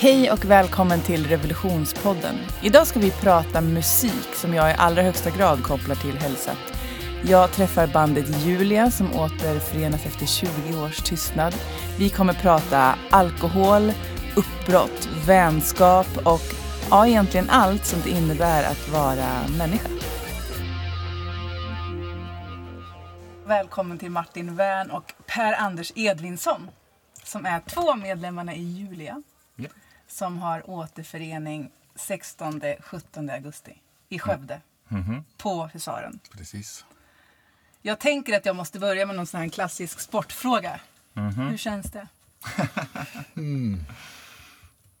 Hej och välkommen till Revolutionspodden. Idag ska vi prata musik som jag i allra högsta grad kopplar till hälsa. Jag träffar bandet Julia som återförenas efter 20 års tystnad. Vi kommer prata alkohol, uppbrott, vänskap och ja, egentligen allt som det innebär att vara människa. Välkommen till Martin Wern och Per-Anders Edvinsson som är två av medlemmarna i Julia som har återförening 16-17 augusti i Skövde Mhm. på Husaren. Precis. Jag tänker att jag måste börja med någon sån här klassisk sportfråga. Mhm. Hur känns det?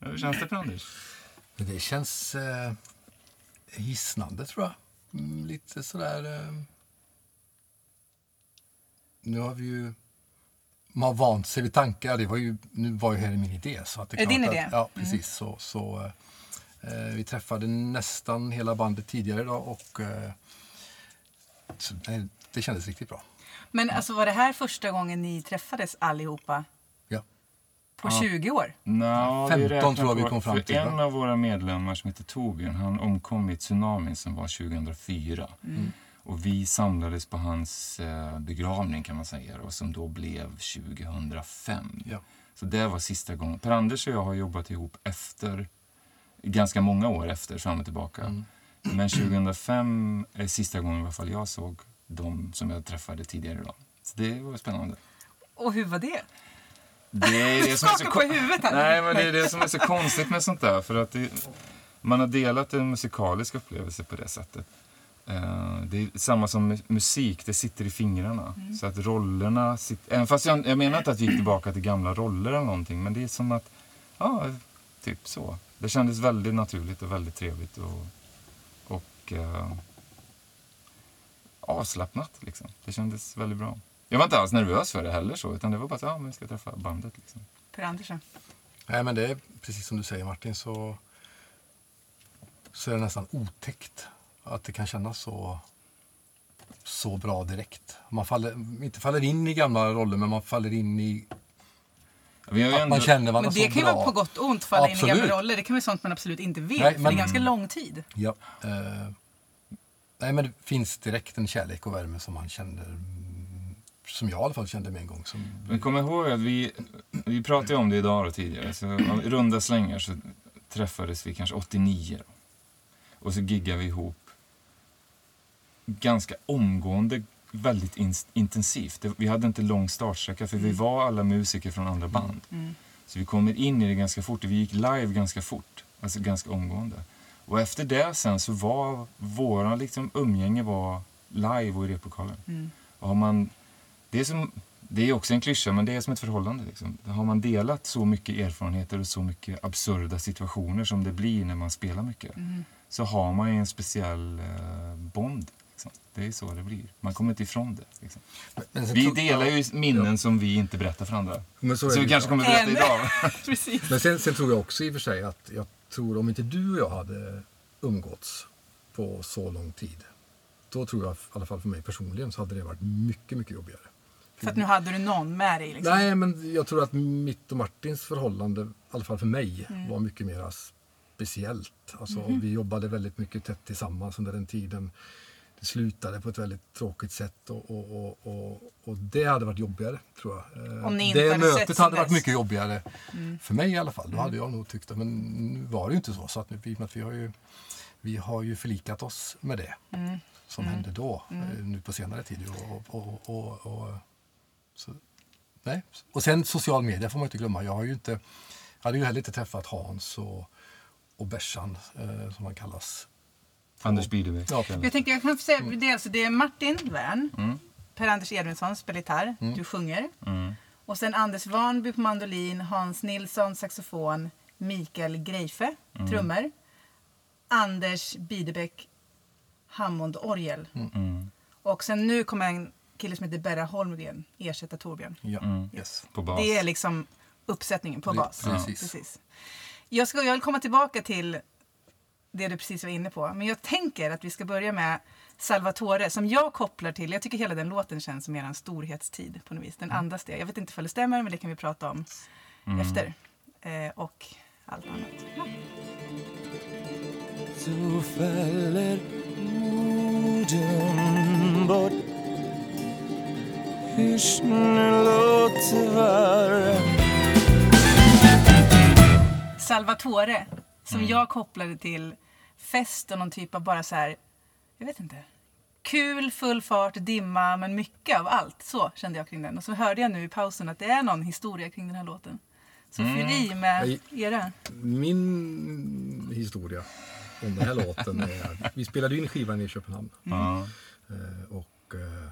Hur känns det för Anders? Det känns eh, hisnande, tror jag. Mm, lite sådär... Eh, nu har vi ju... Man vant sig vid tankar. Det var ju, nu var ju här min idé. Så att det Är din idé? Mm. Att, ja, precis. Så, så, eh, vi träffade nästan hela bandet tidigare idag och eh, så, nej, det kändes riktigt bra. Men alltså var det här första gången ni träffades allihopa Ja. på 20 år? Vi 15 räknar tror jag vi kom fram för till, va? En av våra medlemmar som heter Torbjörn, han omkom i tsunamin som var 2004. Mm. Och vi samlades på hans eh, begravning kan man säga och som då blev 2005. Ja. Så det var sista gången. Per-Anders och jag har jobbat ihop efter, ganska många år efter, fram och tillbaka. Mm. Men 2005 är sista gången i alla fall jag såg de som jag träffade tidigare idag. Så det var spännande. Och hur var det? Det är det som är så på huvudet här. Nej, men det är det som är så konstigt med sånt där. För att det, man har delat en musikalisk upplevelse på det sättet. Eh, det är samma som musik, det sitter i fingrarna. Mm. Så att rollerna sitter... Även fast jag, jag menar inte att vi gick tillbaka till gamla roller eller någonting. Men det är som att, ja, typ så. Det kändes väldigt naturligt och väldigt trevligt. Och, och eh, avslappnat liksom. Det kändes väldigt bra. Jag var inte alls nervös för det heller så. Utan det var bara att, ja, men vi ska träffa bandet liksom. Per Andersson. Nej, men det är precis som du säger Martin, så, så är det nästan otäckt att det kan kännas så, så bra direkt. Man faller, inte faller in i gamla roller, men man faller in i Vi har ju att ändå, man känner varandra Men så det kan ju bra. vara på gott och ont falla in i Absolut. gamla roller. Det kan vara sånt man absolut inte vet. Nej, för men- det är ganska lång tid. Ja, eh, nej, men det finns direkt en kärlek och värme som man känner, som jag i alla fall kände med en gång. Som, men kom ihåg att vi, vi pratade om det idag och tidigare. Så runda slängar så träffades vi kanske 89. Då. Och så giggade vi ihop ganska omgående, väldigt in, intensivt. Det, vi hade inte lång startsträcka för vi var alla musiker från andra band. Så vi kommer in i det ganska fort. Vi gick live ganska fort, alltså ganska omgående. Och efter det sen så var våra liksom, umgänge var live och i replokalen. Och har man, det, är som, det är också en klyscha, men det är som ett förhållande. Liksom. Har man delat så mycket erfarenheter och så mycket absurda situationer som det blir när man spelar mycket så har man en speciell eh, bond. Liksom. Det är så det blir. Man kommer inte ifrån det. Liksom. men sen Vi delar ju ja, minnen som vi inte berättar för andra. Men så är Så det vi ju. kanske kommer att berätta idag. Precis. Men sen, sen tror jag också i och för sig att jag tror om inte du och jag hade umgåtts på så lång tid. Då tror jag, i alla fall för mig personligen, så hade det varit mycket, mycket jobbigare. För att nu hade du någon med dig. Liksom. Nej, men jag tror att mitt och Martins förhållande, i alla fall för mig, Mm. var mycket mer speciellt. Alltså, Mhm. Vi jobbade väldigt mycket tätt tillsammans under den tiden. Det slutade på ett väldigt tråkigt sätt och, och, och, och, det hade varit jobbigare, tror jag. Eh, Om ni inte det hade mötet hade varit. Mm. mycket jobbigare för mig i alla fall. Då hade jag nog tyckt det. Men nu var det ju inte så. så att, nu- i och med att vi, har ju, vi har ju förlikat oss med det Mm. som hände då, eh, nu på senare tid. Och, så, nej. och sen social media får man inte glömma. Jag har ju inte, hade ju heller inte träffat Hans och, och Bersan, eh, som han kallas. Anders Bidebäck. Ja. Jag tänkte jag kan få säga det, alltså, det är Martin Wern, Per-Anders Edvinsson spelar gitarr, du sjunger. Mm. Och sen Anders Warnby på mandolin, Hans Nilsson saxofon, Mikael Greife trummor, Anders Bidebäck Hammond orgel. Mm. Och sen nu kommer en kille som heter Berra Holmgren ersätta Torbjörn. Ja, Mm. yes. På bas. Det är liksom uppsättningen på bas. precis. Precis. Jag, ska, jag vill komma tillbaka till det du precis var inne på. Men jag tänker att vi ska börja med Salvatore som jag kopplar till. Jag tycker hela den låten känns som er storhetstid på något vis. Den andas det. Jag vet inte ifall det stämmer men det kan vi prata om efter. Eh, och allt annat. Ja. Så faller orden bort Hysch nu, låt vara Salvatore, som Mm. jag kopplade till fest och någon typ av bara så här, jag vet inte. Kul, full fart, dimma, men mycket av allt. Så kände jag kring den. Och så hörde jag nu i pausen att det är någon historia kring den här låten. Så Mm. fyll i med era. Min historia om den här låten är... Vi spelade in skivan i Köpenhamn. Ja. Eh, Och eh,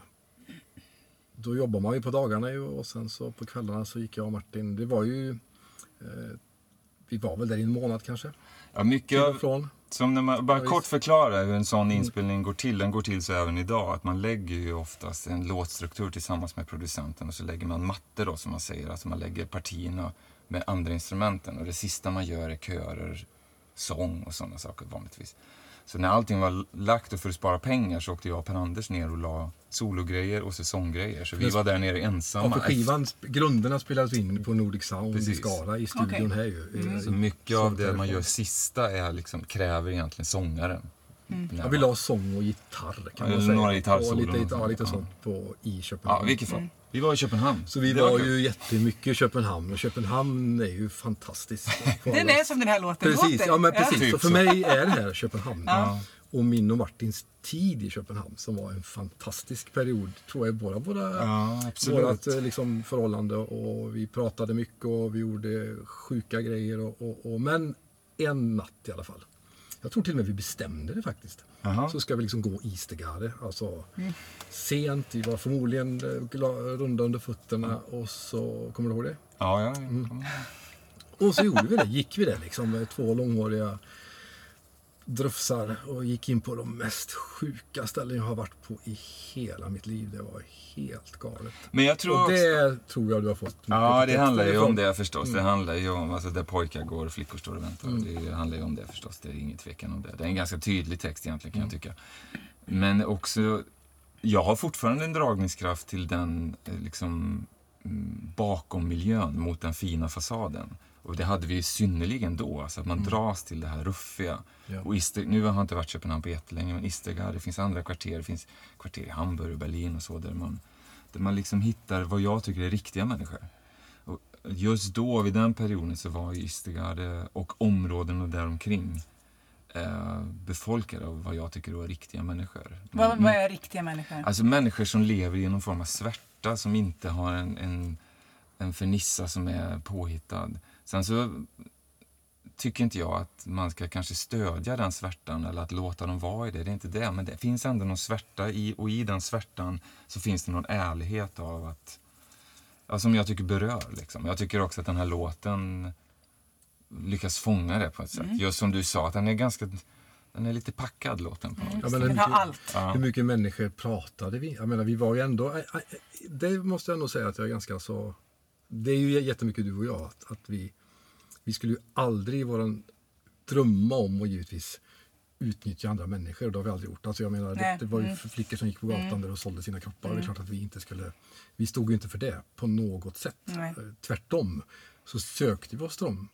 då jobbar man ju på dagarna och sen så på kvällarna så gick jag och Martin. Det var ju... Vi var väl där i en månad kanske. ja, mycket och av, som när man, bara Ja, kort förklara hur en sån inspelning går till. Den går till så även idag att man lägger ju oftast en låtstruktur tillsammans med producenten och så lägger man mattor då som man säger. Alltså man lägger partierna med andra instrumenten och det sista man gör är körer, sång och sådana saker vanligtvis. Så när allting var lagt och för att spara pengar så åkte jag och Per-Anders ner och la sologrejer och säsonggrejer. Så vi var där nere Ja, ensamma. för skivan, grunderna spelades in på Nordic Sound i Precis. Skara i studion Okej. här ju. Eh, Så mycket av det man gör sista är liksom, kräver egentligen sångaren. Ja, vi la sång och gitarr kan Ja, man säga. några gitarrsolon och lite, och ja, sånt. lite Ja. sånt på, i Ja, Köpenhamn. i vilket fall. Vi var i Köpenhamn. Så vi Det var kul. ju jättemycket i Köpenhamn och Köpenhamn är ju fantastiskt. Den är som den här låten Precis, låter. ja men precis. Typ så för mig är det här Köpenhamn. Ja. Och min och Martins tid i Köpenhamn som var en fantastisk period, tror jag, båda våra Ja, absolut. vårat eh, liksom, förhållande och vi pratade mycket och vi gjorde sjuka grejer. Och, och, och, men en natt i alla fall. Jag tror till och med vi bestämde det faktiskt. Jaha. Så ska vi liksom gå Istergade. Alltså sent, vi var förmodligen eh, runda under fötterna och så, kommer du ihåg det? Ja, ja. Mm. Och så gjorde vi det, gick vi det liksom med två långhåriga drufsar och gick in på de mest sjuka ställen jag har varit på i hela mitt liv. Det var helt galet. Men jag tror Och också... det tror jag du har fått Ja, det handlar ju om det förstås. Det handlar ju om alltså, där pojkar går och flickor står och väntar. Det handlar ju om det förstås. Det är ingen tvekan om det. Det är en ganska tydlig text egentligen kan jag tycka. Men också, jag har fortfarande en dragningskraft till den eh, liksom mm, bakom miljön mot den fina fasaden. Och det hade vi ju synnerligen då, alltså att man dras till det här ruffiga. Ja. Och Ister, nu har jag inte varit i Köpenhamn på jättelänge, men Istergard, det finns andra kvarter. Det finns kvarter i Hamburg och Berlin och så där man, där man liksom hittar vad jag tycker är riktiga människor. Och just då, vid den perioden, så var ju Istergard och områdena däromkring eh, befolkade av vad jag tycker var riktiga människor. Vad, vad är riktiga människor? Alltså människor som lever i någon form av svärta, som inte har en, en, en fernissa som är påhittad. Sen så tycker inte jag att man ska kanske stödja den svärtan eller att låta dem vara i det. Det är inte det. Men det finns ändå någon svärta i och i den svärtan så finns det någon ärlighet av att ja, som jag tycker berör. Liksom. Jag tycker också att den här låten lyckas fånga det på ett sätt. Just som du sa, att den är ganska den är lite packad låten på något Ja, men hur mycket- allt. Ja. Hur mycket människor pratade vi? Jag menar, vi var ju ändå... Det måste jag ändå säga att jag är ganska så... Det är ju jättemycket du och jag. Att, att vi, vi skulle ju aldrig i våran drömma om och givetvis utnyttja andra människor. Det har vi aldrig gjort. Alltså jag menar, det, det var ju Mm. flickor som gick på gatan där och sålde sina kroppar. Det är klart att vi inte skulle... Vi stod ju inte för det på något sätt. Nej. Eh, Tvärtom så sökte vi oss till de,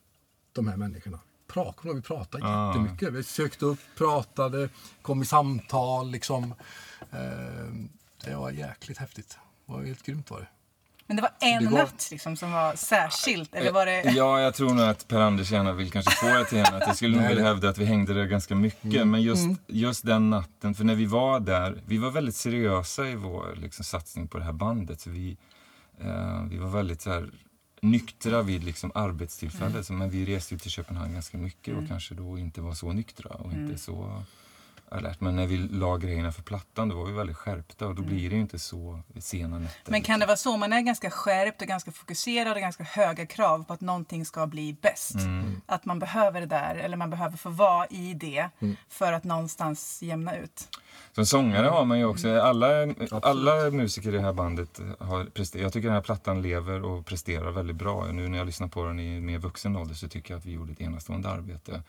de här människorna. Pra- kommer du ihåg, Vi pratade Ah. jättemycket. Vi sökte upp, pratade, kom i samtal. Liksom. Eh, det var jäkligt häftigt. Det var helt grymt var det. Men det var en Det var- natt liksom som var särskilt? Eller var det... Ja, jag tror nog att Per-Anders gärna vill kanske få det till henne. Att jag skulle nog vilja hävda att vi hängde där ganska mycket. Men just, just den natten, för när vi var där, vi var väldigt seriösa i vår liksom, satsning på det här bandet. Så vi, eh, vi var väldigt så här, nyktra vid liksom, arbetstillfället. Så, men vi reste ju till Köpenhamn ganska mycket och kanske då inte var så nyktra och inte så alert. Men när vi la grejerna för plattan då var vi väldigt skärpta och då blir det ju inte så sena nätter. Men kan det vara så? Man är ganska skärpt och ganska fokuserad och ganska höga krav på att någonting ska bli bäst. Mm. Att man behöver det där, eller man behöver få vara i det Mm. för att någonstans jämna ut. Som sångare har man ju också, alla, alla musiker i det här bandet har presterat. Jag tycker den här plattan lever och presterar väldigt bra. Nu när jag lyssnar på den i mer vuxen ålder så tycker jag att vi gjorde ett enastående arbete.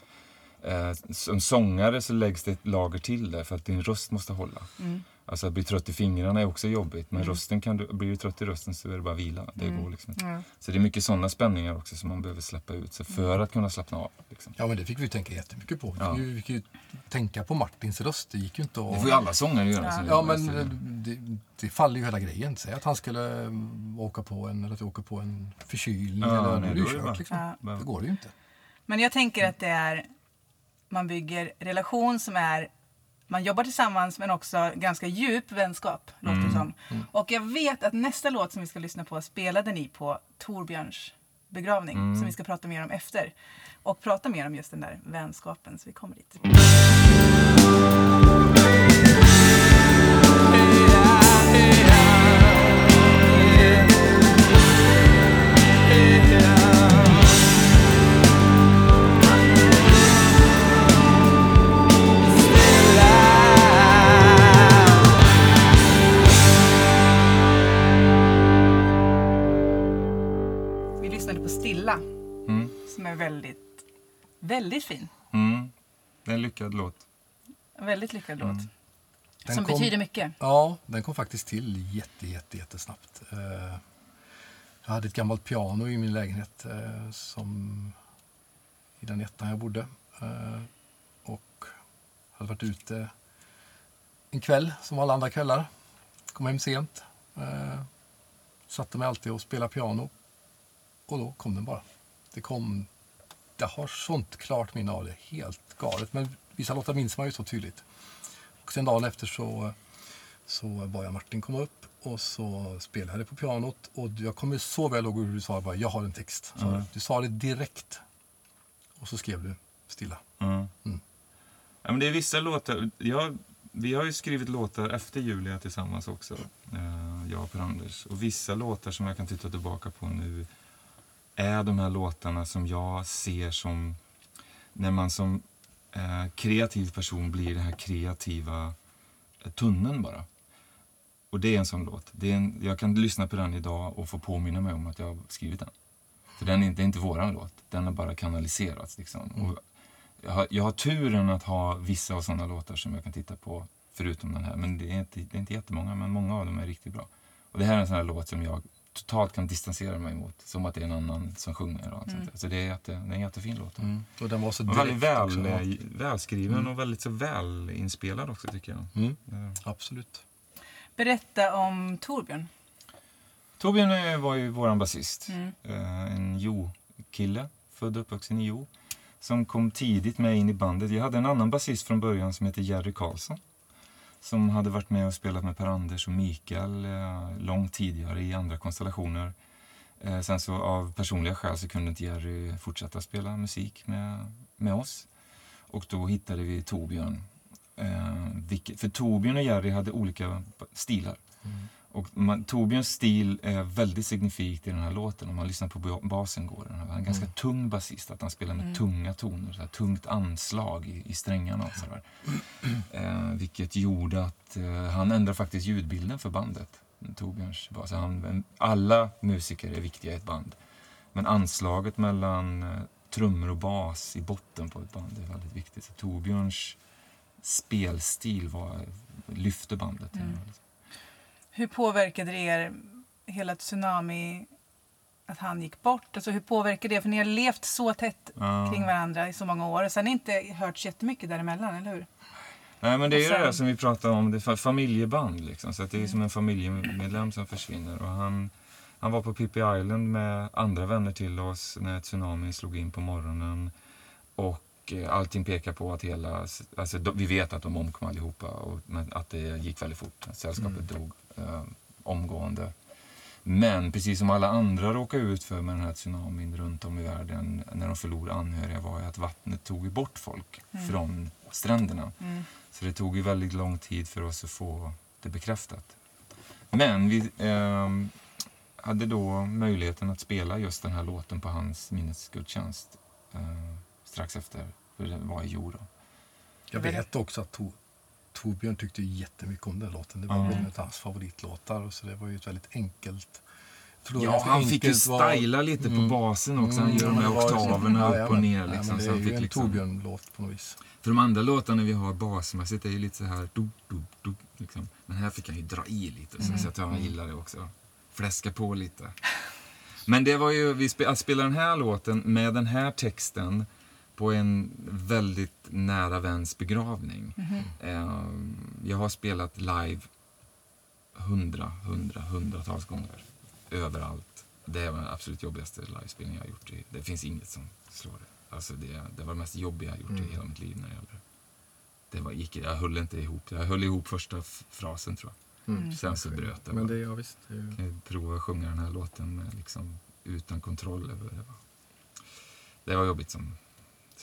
Eh, som sångare så läggs det ett lager till där för att din röst måste hålla. Alltså att bli trött i fingrarna är också jobbigt. Men rösten kan du, blir du trött i rösten så är det bara vila. Det går liksom. Ja. Så det är mycket sådana spänningar också som man behöver släppa ut sig för att kunna slappna av. Liksom. Ja, men det fick vi tänka jättemycket på. Vi Ja. vi fick ju tänka på Martins röst. Det gick ju inte Det att... får ju alla sångare göra. Ja, gör men det. det, det faller ju hela grejen. Säg att han skulle mm, åka på en, eller att åker på en förkylning. Ja, eller, nej, då är det det kört, liksom. Ja. Det går ju inte. Men jag tänker att det är, man bygger relation som är, man jobbar tillsammans men också ganska djup vänskap. Låter det som. Och jag vet att nästa låt som vi ska lyssna på spelade ni på Torbjörns begravning. Som vi ska prata mer om efter. Och prata mer om just den där vänskapen. Så vi kommer dit. Är väldigt, väldigt fin. Mm. Det är en lyckad låt. En väldigt lyckad låt. Den som kom- betyder mycket. Ja, den kom faktiskt till jätte, jätte, jättesnabbt. Eh, Jag hade ett gammalt piano i min lägenhet eh, som i den ettan jag bodde. Eh, Och hade varit ute en kväll som alla andra kvällar. Kom hem sent. Eh, Satte mig alltid och spelade piano. Och då kom den bara. Det kom... Jag har sånt klart minne av det. Helt galet. Men vissa låtar minns man ju så tydligt. Och sen dagen efter så, så bad jag Martin komma upp och så spelade jag på pianot. Och jag kommer så väl ihåg hur du sa bara, jag har en text. Mm. Du sa det direkt. Och så skrev du stilla. Mm. Mm. Ja, men det är vissa låtar. Jag, vi har ju skrivit låtar efter Julia tillsammans också. Eh, jag och Per-Anders. Och vissa låtar som jag kan titta tillbaka på nu är de här låtarna som jag ser som när man som eh, kreativ person blir den här kreativa eh, tunneln bara. Och det är en sån låt. Det är en, jag kan lyssna på den idag och få påminna mig om att jag har skrivit den. För den är, inte- det är inte våran låt. Den har bara kanaliserats. Liksom. Och jag, har, jag har turen att ha vissa av såna låtar som jag kan titta på förutom den här. Men det är, inte, det är inte jättemånga, men många av dem är riktigt bra. Och det här är en sån här låt som jag totalt kan distansera mig mot. Som att det är en annan som sjunger. Och allt sånt där. Så det är, jätte, det är en jättefin låt. Och den var så Och väldigt direkt väl, också. Eh, välskriven och väldigt så väl inspelad också tycker jag. Mm, Ja. absolut. Berätta om Torbjörn. Torbjörn eh, var ju våran basist. Mm. Eh, En Jo-kille, född och uppvuxen i Jo. Som kom tidigt med in i bandet. Jag hade en annan basist från början som heter Jerry Karlsson. Som hade varit med och spelat med Per-Anders och Mikael eh, långt tidigare i andra konstellationer. Eh, sen så av personliga skäl så kunde inte Jerry fortsätta spela musik med, med oss. Och då hittade vi Torbjörn. Eh, vilket, för Torbjörn och Jerry hade olika stilar. Mm. Och man, Torbjörns stil är väldigt signifikt i den här låten. Om man lyssnar på ba- basen går den. Han är en ganska tung basist. Att han spelar med tunga toner. Så här, tungt anslag i, i strängarna. Och så där. Eh, vilket gjorde att eh, han ändrade faktiskt ljudbilden för bandet. Torbjörns bas. Han, alla musiker är viktiga i ett band. Men anslaget mellan eh, trummor och bas i botten på ett band är väldigt viktigt. Så Torbjörns spelstil var, lyfte bandet. Mm. Hur påverkade det er, hela tsunami, att han gick bort? Alltså hur påverkade det? För ni har levt så tätt Ja. kring varandra i så många år. Och sen inte hört jättemycket däremellan, eller hur? Nej men det är sen- det där som vi pratade om, det är fa- familjeband liksom. Så att det är som en familjemedlem som försvinner. Och han, han var på Pippi Island med andra vänner till oss när tsunamin slog in på morgonen. Och eh, allting pekar på att hela, alltså vi vet att de omkom allihopa. Och, att det gick väldigt fort. Sällskapet dog eh, omgående. Men precis som alla andra råkar ut för med den här tsunamin runt om i världen när de förlorar anhöriga var ju att vattnet tog bort folk från stränderna. Så det tog ju väldigt lång tid för oss att få det bekräftat. Men vi ehm, hade då möjligheten att spela just den här låten på hans minnesgudstjänst eh, strax efter, för det var i jord. Jag vet också att Torbjörn tyckte jättemycket om den låten. Det var Ja. en av hans favoritlåtar. Så det var ju ett väldigt enkelt Ja, han fick ju styla lite på Mm. basen också. Han Mm, gör de här var så- oktaverna Ja, upp och ner. Ja, Liksom, men det så är han fick en liksom... Torbjörn-låt på något vis. För de andra låtarna vi har basmässigt är ju lite så här... Du, du, du, liksom. Men här fick han ju dra i lite, så, så att jag gillar det också. Fläska på lite. Men det var ju, vi spe, att spela den här låten med den här texten på en väldigt nära väns begravning. Eh, jag har spelat live hundra, hundra, hundratals gånger. Överallt. Det var den absolut jobbigaste livespelningen jag har gjort. I, det finns inget som slår det. Alltså det, det var det mest jobbiga jag gjort i hela mitt liv när det gäller det. Var, gick, jag höll inte ihop. Jag höll ihop första f- frasen tror jag. Mm. Sen så bröt det. Men det, ja visst. Det är kan ju prova att sjunga den här låten med, liksom, utan kontroll över det. Var. Det var jobbigt som,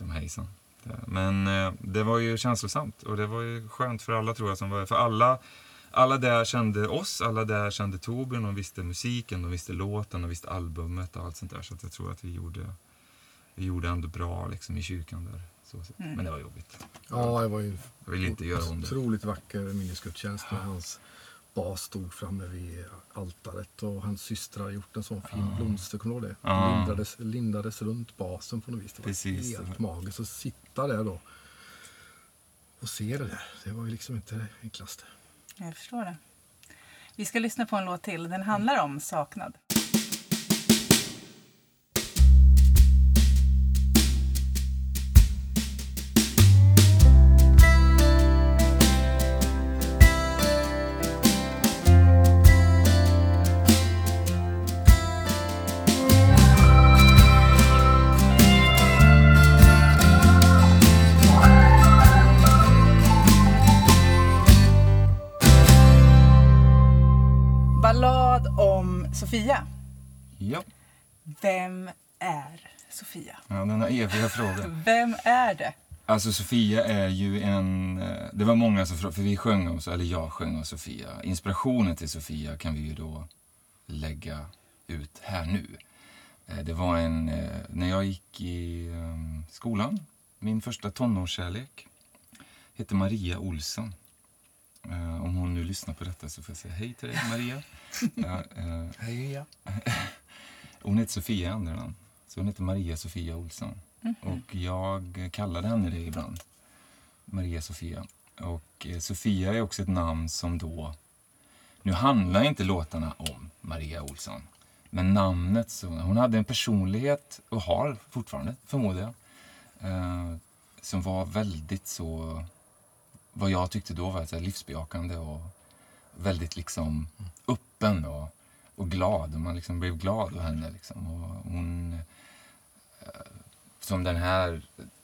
som hejsan. Det- Men eh, det var ju känslosamt och det var ju skönt för alla tror jag som var För alla, alla där kände oss, alla där kände Torbjörn, de visste musiken, de visste låten, de visste albumet och allt sånt där. Så att jag tror att vi gjorde, vi gjorde ändå bra liksom, i kyrkan där. Så, sett. Men det var jobbigt. Ja, det var ju Jag vill inte göra om det. otroligt vacker minnesgudstjänst när hans bas stod framme vid altaret och hans syster hade gjort en sån fin blomster, kommer du ihåg det? Ja. Lindades, lindades runt basen på något vis. Det var Precis. helt magiskt att sitta där då och se det där. Det var ju liksom inte det enklaste. Jag förstår det. Vi ska lyssna på en låt till. Den handlar om saknad. Vem är Sofia? ja denna eviga fråga. Vem är det? Alltså Sofia är ju en... eh, Det var många som frågade, för vi sjöng om, eller jag sjöng om Sofia. Inspirationen till Sofia kan vi ju då lägga ut här nu. Eh, Det var en, eh, när jag gick i eh, skolan, min första tonårskärlek hette Maria Olsson. Om hon nu lyssnar på detta så får jag säga hej till dig Maria. Hej ja. hon heter Sofia andra. Så hon heter Maria Sofia Olsson. Och jag kallade henne det ibland. Maria Sofia. Och eh, Sofia är också ett namn som då... Nu handlar inte låtarna om Maria Olsson. Men namnet, så, hon hade en personlighet, och har fortfarande förmodar jag, eh, som var väldigt så, vad jag tyckte då var så livsbejakande och väldigt liksom öppen och, och glad. Och man liksom blev glad av henne. Liksom. Och hon, eh, som den här,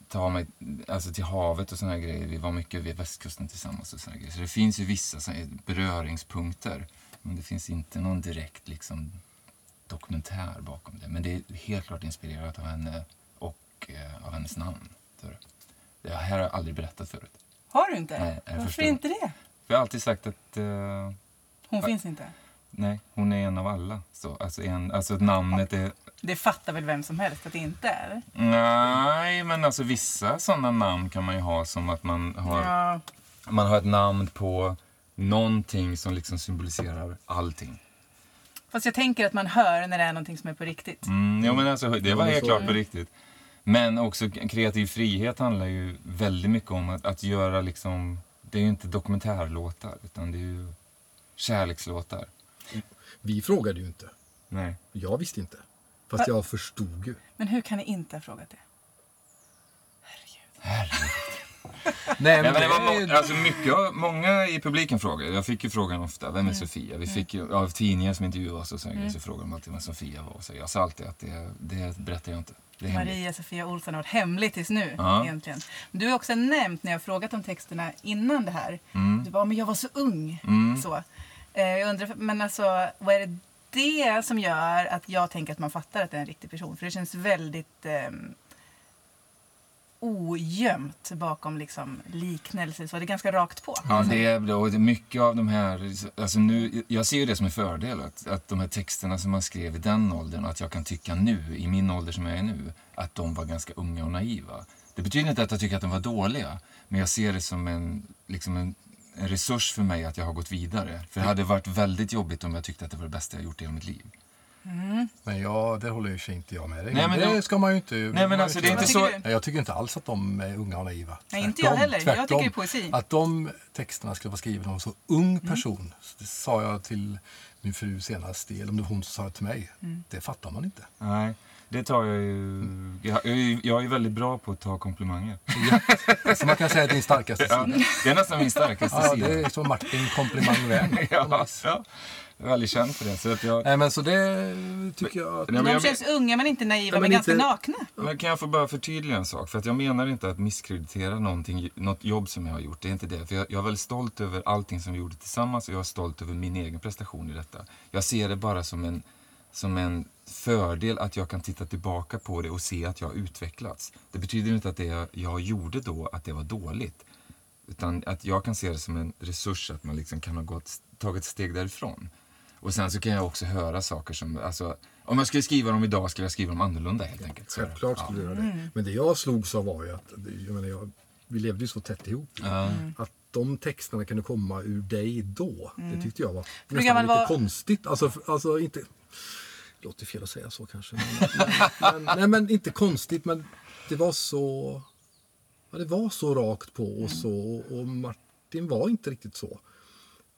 ta mig alltså till havet och såna grejer. Vi var mycket vid västkusten tillsammans och såna grejer. Så det finns ju vissa beröringspunkter. Men det finns inte någon direkt liksom dokumentär bakom det. Men det är helt klart inspirerat av henne och eh, av hennes namn. Det- här har jag aldrig berättat förut. Har du inte? Nej, Varför förstår. inte det? För jag har alltid sagt att eh, Hon finns inte. Nej, hon är en av alla. Så, alltså, en, alltså namnet är... Det fattar väl vem som helst att det inte är? Nej, men alltså vissa sådana namn kan man ju ha som att man har, Ja, man har ett namn på någonting som liksom symboliserar allting. fast jag tänker att man hör när det är någonting som är på riktigt. Mm, ja, men alltså, det var men helt klart på riktigt. Men också kreativ frihet handlar ju väldigt mycket om att, att göra liksom... Det är ju inte dokumentärlåtar, utan det är ju kärlekslåtar. Vi frågade ju inte. Nej. Jag visste inte. Fast jag förstod ju. Men hur kan ni inte ha frågat det? Herregud. Nej, Nej, men det var må- alltså mycket, många i publiken frågade. Jag fick ju frågan ofta, vem är Sofia? Vi fick ju, av tidningar som intervjuade oss och så, mm. så frågade de alltid vem Sofia var. Så jag sa alltid att det, det berättar jag inte. Det är hemligt. Maria Sofia Olsson har varit hemlig tills nu. Ja. Egentligen. Men Du har också nämnt när jag frågat om texterna innan det här. Mm. Du bara, men jag var så ung. Mm. Så. Eh, jag undrar, men alltså, vad är det, det som gör att jag tänker att man fattar att det är en riktig person? För det känns väldigt eh, ogömt bakom liksom, liknelser. Så det är ganska rakt på. Ja, det är, och mycket av de här, alltså nu, jag ser ju det som en fördel att, att de här texterna som man skrev i den åldern, och att jag kan tycka nu, i min ålder som jag är nu, att de var ganska unga och naiva. Det betyder inte att jag tycker att de var dåliga, men jag ser det som en, liksom en, en resurs för mig att jag har gått vidare. För det hade varit väldigt jobbigt om jag tyckte att det var det bästa jag gjort i hela mitt liv. Men ja, där håller ju sig inte jag med dig. Nej, men det de- ska man ju inte... Nej, men alltså, det är inte så... tycker Nej, jag tycker inte alls att de är unga och naiva. Nej, inte jag Tvärtom, heller. Jag tvärtom. tycker det är poesi. Att de texterna skulle vara skrivna av en så ung Mm. person, det sa jag till min fru senast, eller om det var hon som sa det till mig. Mm. Det fattar man inte. Nej, det tar jag ju... Jag, jag, är jag är väldigt bra på att ta komplimanger. Så man kan säga att det är din starkaste Ja, sida. det är nästan min starkaste Ja, sida. det är som Martin komplimangvän. Ja, ja. Jag är väldigt känd för det. Så att jag, Nej, men så det tycker jag att... Nej, men De jag- känns unga men inte naiva, Ja, men, men ganska inte- nakna. Men kan jag få bara förtydliga en sak? För att jag menar inte att misskreditera någonting, något jobb som jag har gjort. Det är inte det. För jag, jag är väldigt stolt över allting som vi gjorde tillsammans och jag är stolt över min egen prestation i detta. Jag ser det bara som en, som en fördel att jag kan titta tillbaka på det och se att jag har utvecklats. Det betyder inte att det jag, gjorde då, att det var dåligt. Utan att jag kan se det som en resurs att man liksom kan ha gått, tagit ett steg därifrån. Och sen så kan jag också höra saker som, alltså, om jag skulle skriva dem idag skulle jag skriva dem annorlunda helt enkelt. Så. Självklart skulle du göra det. Men det jag slogs av var ju att, jag menar, jag, vi levde ju så tätt ihop. Ja. Att de texterna kunde komma ur dig då, det tyckte jag var nästan lite var- konstigt. Alltså, alltså inte... Låter fel att säga så kanske. Men, men, nej, men inte konstigt, men det var så... Ja, det var så rakt på och så. Och, och Martin var inte riktigt så.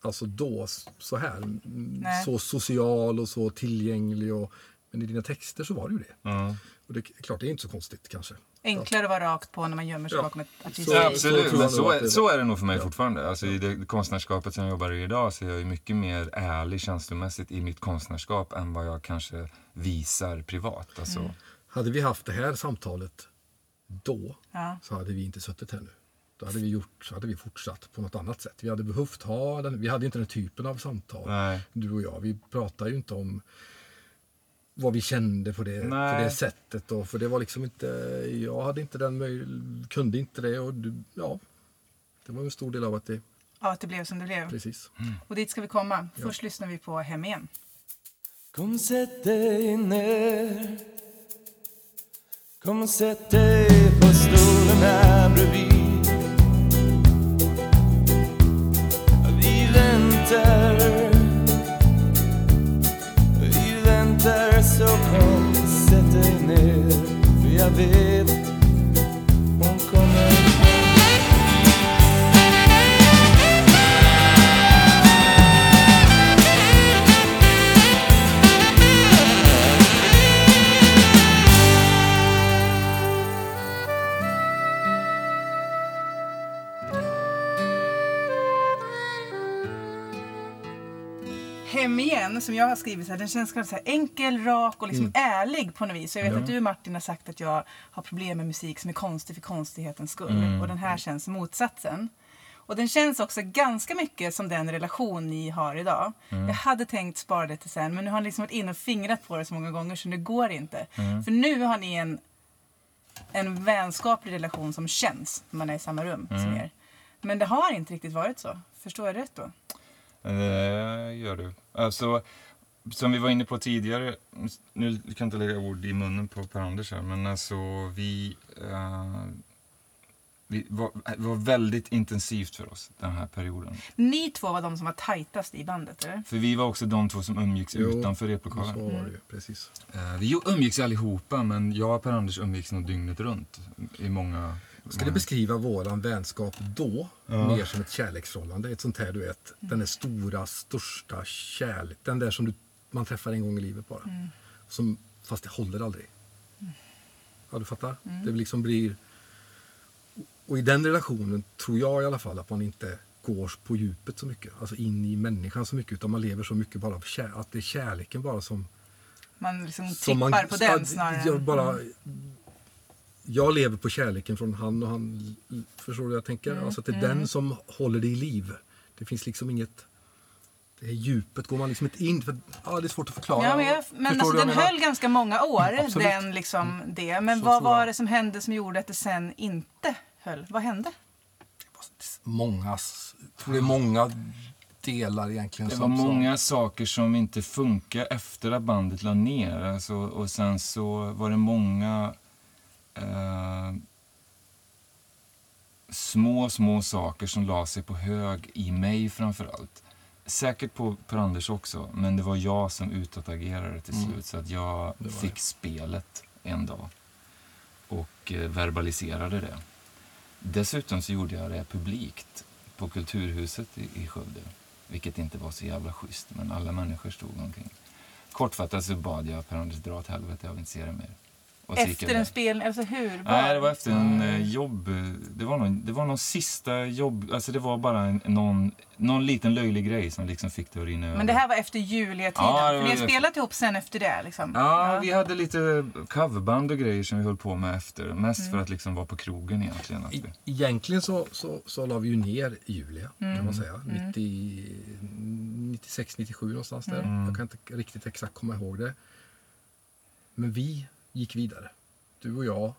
Alltså då, så här. mm, Nej. Så social och så tillgänglig. Och, men i dina texter så var det ju det. Ja. Och det är klart, det är inte så konstigt kanske. Enklare att vara rakt på när man gömmer sig Ja. bakom ett Så-. Ja, så absolut, så att är, det- så är det nog för mig fortfarande. Alltså, I det konstnärskapet som jag jobbar i idag så är jag ju mycket mer ärlig känslomässigt i mitt konstnärskap än vad jag kanske visar privat. Alltså, Hade vi haft det här samtalet då Ja. så hade vi inte suttit här nu. Då hade vi, gjort, så hade vi fortsatt på något annat sätt. Vi hade behövt ha den, vi hade inte den typen av samtal. Nej. Du och jag, vi pratar ju inte om vad vi kände på det, på det sättet. Och, för det var liksom inte, jag hade inte den kunde inte det. Och du, ja, det var en stor del av att det, Ja, att det blev som det blev. precis. Och dit ska vi komma. Först lyssnar vi på Hem igen. Kom sätt dig ner Kom sätt dig på stolen här bredvid För Igen, som jag har skrivit, så här, den känns ganska enkel, rak och liksom ärlig på något vis. Så jag vet att du Martin har sagt att jag har problem med musik som är konstig för konstighetens skull. Och den här känns motsatsen. Och den känns också ganska mycket som den relation ni har idag. Jag hade tänkt spara det till sen, men nu har ni liksom varit inne och fingrat på det så många gånger så det går inte. För nu har ni en, en vänskaplig relation som känns när man är i samma rum som er. Men det har inte riktigt varit så. Förstår jag rätt då? Det gör du. Alltså, som vi var inne på tidigare, nu kan jag inte lägga ord i munnen på Per-Anders här, men alltså vi, eh, vi var, det var väldigt intensivt för oss den här perioden. Ni två var de som var tajtast i bandet, eller? För vi var också de två som umgicks Jo, utanför Så replokalen. var det ju, precis. Eh, vi umgicks allihopa, men jag och Per-Anders umgicks nog dygnet runt i många... Jag skulle beskriva våran vänskap då mer som ett kärleksförhållande. Ett sånt här, du vet, den där stora, största kärlek. Den där som du, man träffar en gång i livet bara. Som, fast det håller aldrig. Ja, du fattar? Det liksom blir... Och i den relationen tror jag i alla fall att man inte går på djupet så mycket. Alltså in i människan så mycket. Utan man lever så mycket bara av kär, att det är kärleken bara som Man liksom som tippar på den ja, snarare. Bara, jag lever på kärleken från han och han. Förstår du vad jag tänker? Mm, Alltså att det är den som håller det i liv. Det finns liksom inget... Det här djupet går man liksom inte in för. Ja, det är svårt att förklara. Ja, men jag, men alltså, den höll ganska många år, Absolut. den liksom det. Men Så vad var det som hände som gjorde att det sen inte höll? Vad hände? Många, jag tror det är många delar egentligen. Det var som- som- många saker som inte funkade efter att bandet la ner. Alltså, och sen så var det många eh, små, små saker som la sig på hög i mig framför allt. säkert på Per-Anders också, men det var jag som utåtagerade till Mm. slut. Så att jag fick det. spelet en dag och eh, verbaliserade det. Dessutom så gjorde jag det publikt på Kulturhuset i, i Skövde. Vilket inte var så jävla schysst, men alla människor stod omkring. Kortfattat så bad jag Per-Anders dra åt helvete, jag vill inte se det mer. Och Efter en spelning, alltså hur? Var? Nej, det var efter en eh, jobb... Det var, någon, det var någon sista jobb... Alltså det var bara en, någon, någon liten löjlig grej som liksom fick det att rinna. Men det här var efter Julia-tiden? Ja, var ni har spelat ihop sen efter det? Liksom. Ja, vi hade lite coverband och grejer som vi höll på med efter. Mest Mm. för att liksom vara på krogen egentligen. Att E- Egentligen så, så, så la vi ju ner Julia, Mm. kan man säga. 90, 96, 97 någonstans där. Mm. Jag kan inte riktigt exakt komma ihåg det. Men vi gick vidare. Du och jag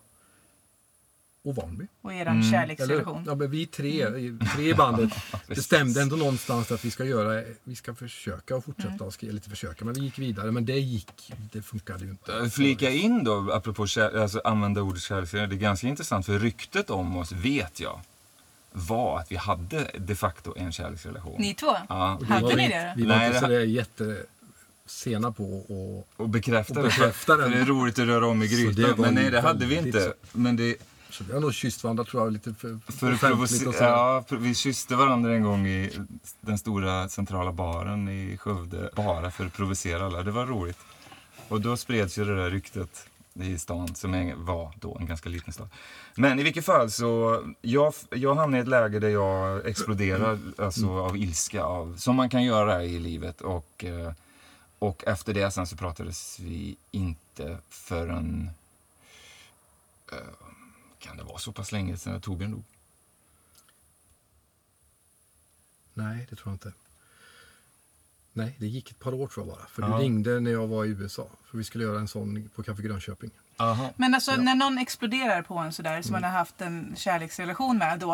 och Vanby. Och er Mm. kärleksrelation? Eller, ja, men vi tre, Mm. tre i bandet bestämde ändå någonstans att vi ska göra, vi ska försöka och fortsätta, Mm. och skriva, lite försöka, men vi gick vidare. Men det gick, det funkade ju inte. Eh, Flika in då, apropå kär, alltså använda ordet kärleksrelation. Det är ganska intressant för ryktet om oss, vet jag, var att vi hade de facto en kärleksrelation. Ni två? Ja, Hade ni vi- det då? Vi var Nej, inte det- så jättesena på och och bekräfta Och det. bekräfta för den. det är roligt att röra om i grytan. Men nej, det hade vi inte. Men det, Så vi har nog kysst varandra tror jag lite för, För offentligt och så. provocera, ja, vi kysste varandra en gång i den stora centrala baren i Skövde. Bara för att provocera alla. Det var roligt. Och då spreds ju det där ryktet i stan som var då en ganska liten stad. Men i vilket fall så, jag, jag hamnade i ett läge där jag exploderar alltså, av ilska, av, som man kan göra i livet. Och, eh, och efter det sen så pratades vi inte förrän, eh, kan det vara så pass länge sedan Torbjörn dog? Nej, det tror jag inte. Nej, det gick ett par år tror jag bara. För Ja. du ringde när jag var i USA. För vi skulle göra en sån på Café Grönköping. Aha. Men alltså när någon exploderar på en sådär som man har haft en kärleksrelation med då,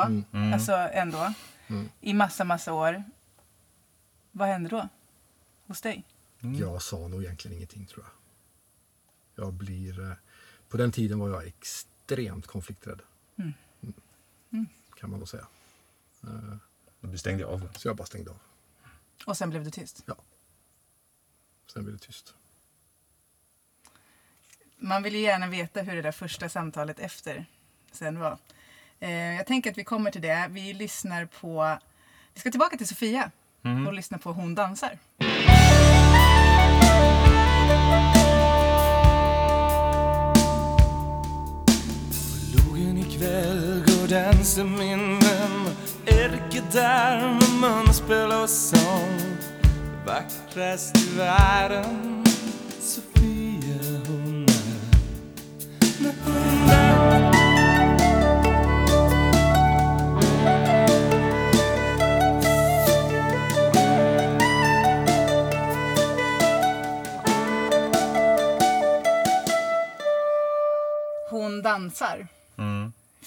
alltså ändå, Mm. i massa, massa år. Vad händer då? Hos dig? Jag sa nog egentligen ingenting tror jag. Jag blir... eh, På den tiden var jag extremt konflikträdd. Mm. Mm. Kan man då säga. Eh, Du stängde av. Så jag bara stängde av. Och sen blev det tyst. Ja. Sen blev det tyst. Man vill ju gärna veta hur det där första samtalet efter sen var. Eh, jag tänker att vi kommer till det. Vi lyssnar på... Vi ska tillbaka till Sofia och lyssna på Hon dansar. Logen går dansa min vän. Erke där med munspel och sång? Vackrast i världen Sofia hon är När hon är Hon dansar.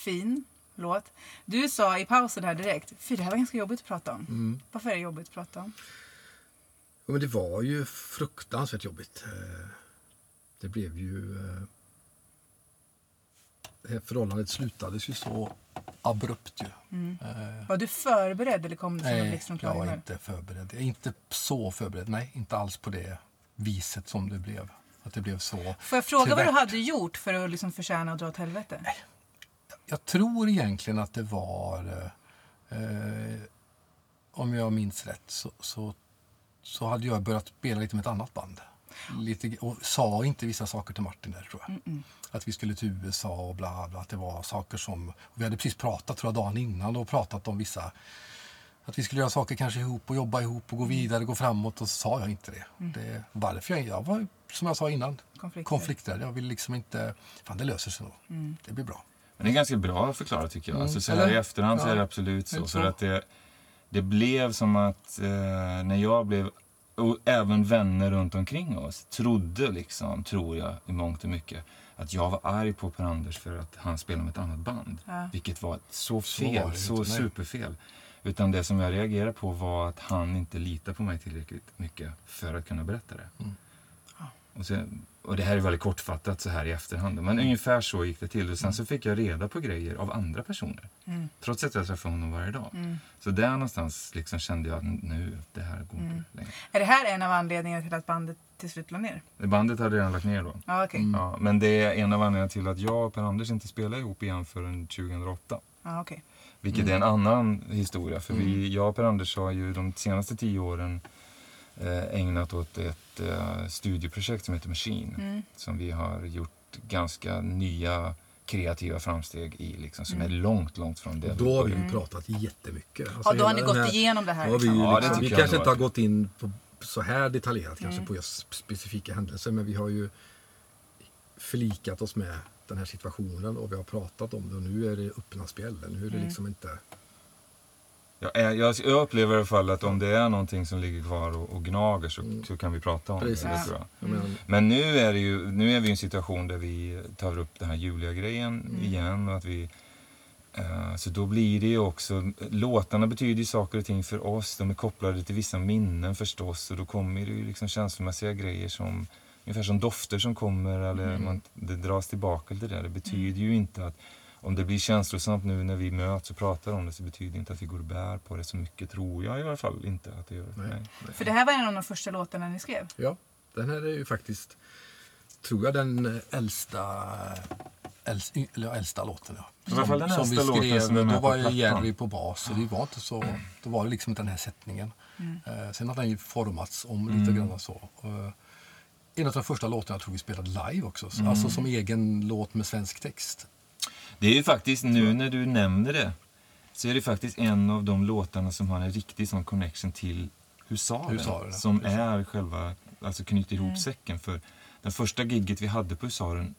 Mm. Fin låt. Du sa i pausen här direkt, fy det här var ganska jobbigt att prata om. Varför är det jobbigt att prata om? Ja, men det var ju fruktansvärt jobbigt. Eh, Det blev ju... eh, Det här förhållandet slutades ju så abrupt ju. Eh, Var du förberedd eller kom det som en Nej, blixt från jag var inte förberedd. Jag är inte så förberedd. Nej, inte alls på det viset som det blev. Att det blev så. Får jag fråga vad du hade gjort för att liksom förtjäna att dra åt helvete? Jag tror egentligen att det var... Eh, eh, om jag minns rätt så, så, så hade jag börjat spela lite med ett annat band. Lite, och sa inte vissa saker till Martin där tror jag. Att vi skulle till USA och bla bla. Att det var saker som... Vi hade precis pratat tror jag dagen innan och pratat om vissa... Att vi skulle göra saker kanske ihop och jobba ihop och gå vidare, gå framåt och så sa jag inte det. det varför jag, jag var, som jag sa innan, Konflikter. konflikträdd. Jag vill liksom inte... Fan, det löser sig nog. Det blir bra. Men det är ganska bra förklarat tycker jag. Mm, Alltså, så här eller? i efterhand så Ja, är det absolut så. det För så? att det, det blev som att eh, när jag blev, och även vänner runt omkring oss, trodde liksom, tror jag i mångt och mycket, att jag var arg på Per-Anders för att han spelade med ett annat band. Ja. Vilket var så Så fel, så, nej. superfel. Utan det som jag reagerade på var att han inte litade på mig tillräckligt mycket för att kunna berätta det. Mm. Och, sen, och det här är väldigt kortfattat så här i efterhand. Men ungefär så gick det till. Och sen så fick jag reda på grejer av andra personer. Trots att jag träffade honom varje dag. Så där någonstans liksom kände jag att nu, det här går inte längre. Är det här en av anledningarna till att bandet till slut la ner? Bandet hade redan lagt ner då. Ja, okej. Ja, men det är en av anledningarna till att jag och Per-Anders inte spelar ihop igen förrän 2008. Ja, okej. Vilket är en annan historia. För vi, jag och Per-Anders har ju de senaste tio åren ägnat åt ett eh, studieprojekt som heter Machine. Som vi har gjort ganska nya kreativa framsteg i. Liksom, som är långt, långt från det. Då har vi ju pratat jättemycket. Alltså, Ja, då har ni gått igenom det här, har vi, liksom. ju Ja, det liksom, vi kanske inte har gått in på så här detaljerat kanske på just specifika händelser. Men vi har ju förlikat oss med den här situationen och vi har pratat om det. Och nu är det öppna spel. Nu är det liksom inte... Jag, är- jag, jag upplever i alla fall att om det är någonting som ligger kvar och, och gnager så, så kan vi prata om Precis. det. Tror jag. Jag menar, Men nu är, det ju, nu är vi i en situation där vi tar upp den här Julia-grejen igen. Och att vi, eh, så då blir det ju också, låtarna betyder ju saker och ting för oss. De är kopplade till vissa minnen förstås. Och då kommer det ju liksom känslomässiga grejer som, ungefär som dofter som kommer. Eller man, det dras tillbaka till det. Det betyder ju inte att om det blir känslosamt nu när vi möts och pratar om det så betyder det inte att vi går och bär på det så mycket, tror jag i alla fall inte att det gör. Nej. Nej. För det här var en av de första låtarna ni skrev? Ja, den här är ju faktiskt, tror jag, den äldsta, äldst, eller äldsta låten. Ja. I alla fall den som vi äldsta låten skrev, som då var ju. Jerry på bas, så det var inte så, då var det liksom inte den här sättningen. Eh, sen har den ju formats om lite grann så. Eh, en av de första låtarna jag tror vi spelade live också, så- alltså som egen låt med svensk text. Det är ju faktiskt, nu när du nämner det, så är det faktiskt en av de låtarna som har en riktig sån connection till Husaren. Husaren, som är själva, alltså knyter ihop säcken. För den första gigget vi hade på Husaren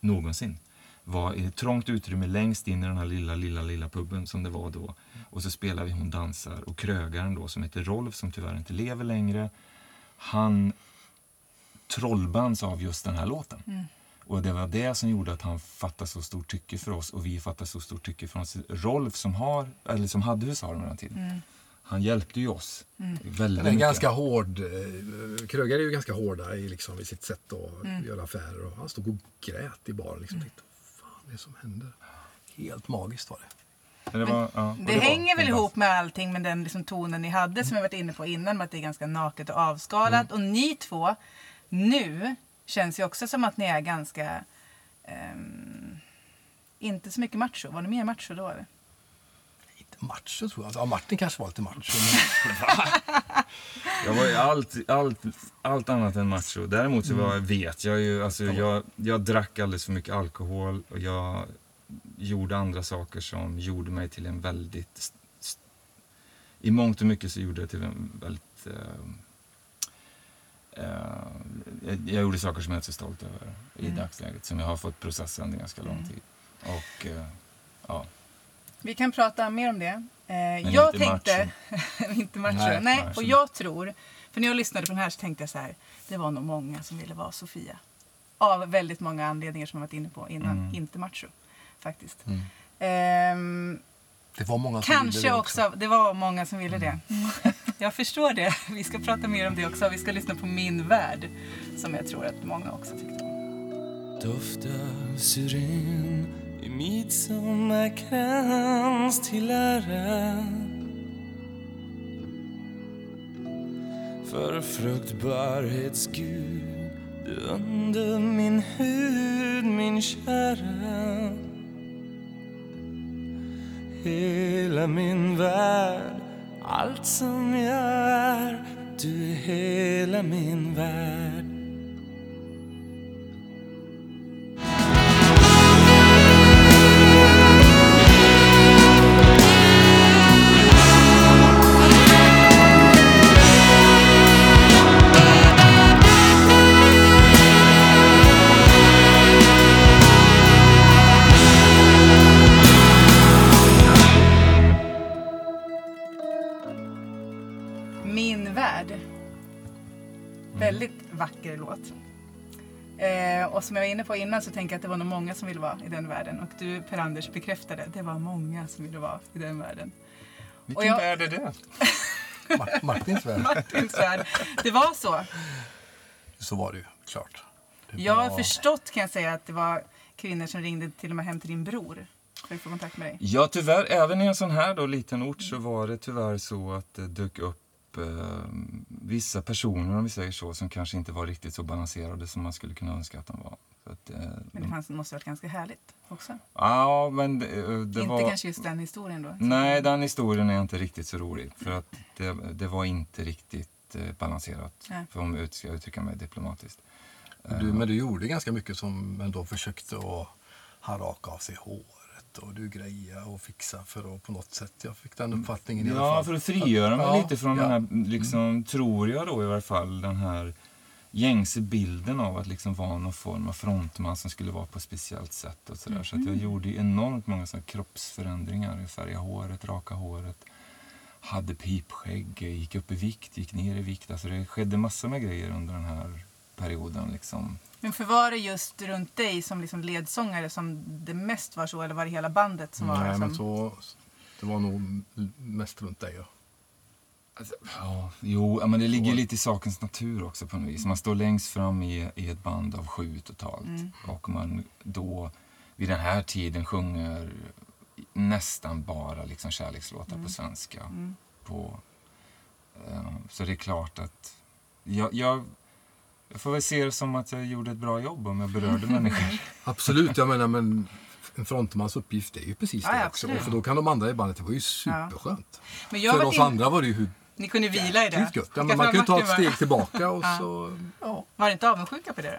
någonsin var i ett trångt utrymme längst in i den här lilla, lilla, lilla puben som det var då. Och så spelade vi Hon dansar och krögaren då som heter Rolf som tyvärr inte lever längre. Han trollbands av just den här låten. Och det var det som gjorde att han fattade så stort tycke för oss och vi fattade så stort tycke för oss. Rolf som, har, eller som hade Husaren på den tiden, han hjälpte ju oss väldigt Den är mycket. ganska hård. eh, Krögare är ju ganska hårda i, liksom, i sitt sätt att göra affärer. Och han stod och grät i baren. Liksom, vad fan är det som händer? Helt magiskt var det. Det, var, ja, Det, var hänger väl ihop med allting med den liksom tonen ni hade som jag varit inne på innan med att det är ganska naket och avskalat. Och ni två nu känns ju också som att ni är ganska ehm, inte så mycket macho. Var ni mer macho då? Eller? Inte macho tror jag. Ja, Martin kanske var lite macho. Men, Jag var ju allt, allt, allt annat än macho. Däremot så var, vet jag ju, alltså jag, jag drack alldeles för mycket alkohol och jag gjorde andra saker som gjorde mig till en väldigt... I mångt och mycket så gjorde jag till en väldigt... Eh, jag, jag gjorde saker som jag är så stolt över i dagsläget, som jag har fått processa under ganska lång tid. Och eh, ja, Vi kan prata mer om det. Eh, Men jag inte tänkte... inte macho. Nej, Nej, och nej. jag tror... För när jag lyssnade på den här så tänkte jag så här. Det var nog många som ville vara Sofia. Av väldigt många anledningar som jag varit inne på innan. Mm. Inte macho, faktiskt. Ehm, det var många som ville kanske det också. Det var många som ville det. Jag förstår det. Vi ska prata mer om det också. Vi ska lyssna på Min värld. Som jag tror att många också tyckte om. Doft av syren i midsommarkrans till ära För fruktbarhetsgud under min hud, min kära Hela min värld, allt som jag är Du är hela min värld. Låt. Eh, och som jag var inne på innan så tänker jag att det var nog många som ville vara i den världen. Och du Per-Anders bekräftade, det var många som ville vara i den världen. vilken jag- värld är det? Ma- Martins värld. Martins värld. Det var så. Så var det ju, klart. Det Jag har var- förstått kan jag säga att det var kvinnor som ringde till och med hem till din bror för att få kontakt med dig. Ja, tyvärr, även i en sån här då, liten ort så var det tyvärr så att det dök upp eh, vissa personer, om vi säger så, som kanske inte var riktigt så balanserade som man skulle kunna önska att de var. Så att, eh, Men det de, fanns, måste ha varit ganska härligt också. ja, men det, eh, det Inte var... kanske just den historien då. Nej, den historien är inte riktigt så rolig. För att det, det var inte riktigt eh, balanserat, Nej. för om jag ska uttrycka mig diplomatiskt. Men du, men du gjorde ganska mycket som ändå försökte att han raka av sig och du greja och fixa för att på något sätt. Jag fick den uppfattningen i alla Ja, fall. för att frigöra mig Ja, lite från ja. den här, liksom, tror jag då i alla fall, den här gängse bilden av att liksom vara någon form av frontman som skulle vara på ett speciellt sätt och sådär. Så att jag gjorde enormt många sådana kroppsförändringar. Jag färgade håret, raka håret, hade pipskägg, gick upp i vikt, gick ner i vikt. Alltså det skedde massor med grejer under den här perioden liksom. Men för var det just runt dig som liksom ledsångare som det mest var så eller var det hela bandet som var Nej, liksom... men så, det var nog mest runt dig. Ja. Alltså, ja, jo, men det ligger lite i sakens natur också på något vis. Man står längst fram i, i ett band av sju totalt. Och man då vid den här tiden sjunger nästan bara liksom kärlekslåtar på svenska. På, eh, så det är klart att jag, jag, jag får väl se det som att jag gjorde ett bra jobb om jag berörde människor. Absolut, jag menar men en frontmans uppgift är ju precis Ja, det ja, också. absolut. För då kan de andra i bandet, det var ju superskönt. Men jag har För oss in- andra var det ju hur Ni kunde vila i det. gött. Ja, men man kan ju ta ett steg tillbaka och Ja. så... Ja. Var inte avundsjuka på det då?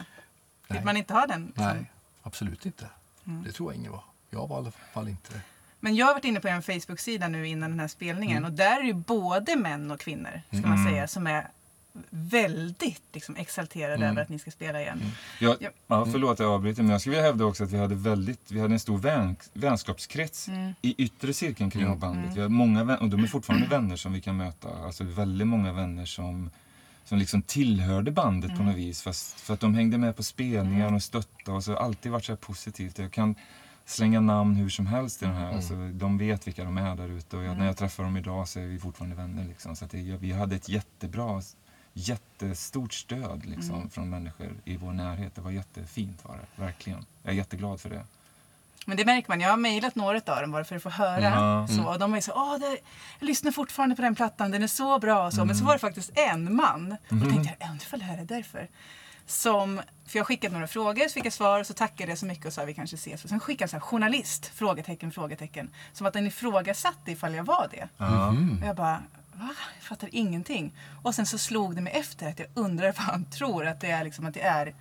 Fick Nej. man inte ha den? liksom? Nej, absolut inte. Mm. Det tror jag ingen var. Jag var i alla fall inte det. Men jag har varit inne på en Facebook-sida nu innan den här spelningen Mm. och där är det ju både män och kvinnor, ska man säga, som är väldigt liksom, exalterade Mm. över att ni ska spela igen. Jag, Ja. ja, förlåt jag avbryter, men jag skulle vilja hävda också att vi hade, väldigt, vi hade en stor vän, vänskapskrets Mm. i yttre cirkeln kring bandet. Vi har många vänner, och de är fortfarande vänner som vi kan möta. Alltså väldigt många vänner som, som liksom tillhörde bandet Mm. på något vis. Fast för att de hängde med på spelningar och stöttade och så har alltid varit så här positivt. Jag kan slänga namn hur som helst i den här. Alltså, de vet vilka de är där ute och jag, när jag träffar dem idag så är vi fortfarande vänner. Liksom. Så att det, vi hade ett jättebra, jättestort stöd liksom, från människor i vår närhet. Det var jättefint var det, verkligen. Jag är jätteglad för det. Men det märker man. Jag har mejlat några av dem bara för att få höra. Ja. Så, och de var ju så Åh, det, jag lyssnar fortfarande på den plattan, den är så bra och så. Men så var det faktiskt en man. Och då tänkte jag, undrar det här är därför. Som, för jag skickade några frågor, så fick jag svar och så tackade jag så mycket och sa vi kanske ses. Och sen skickade jag så här, journalist, frågetecken, frågetecken. Som att den ifrågasatte ifall jag var det. Och jag bara, va? Jag fattar ingenting. Och sen så slog det mig efter att jag undrar vad han tror att det är, liksom, att det är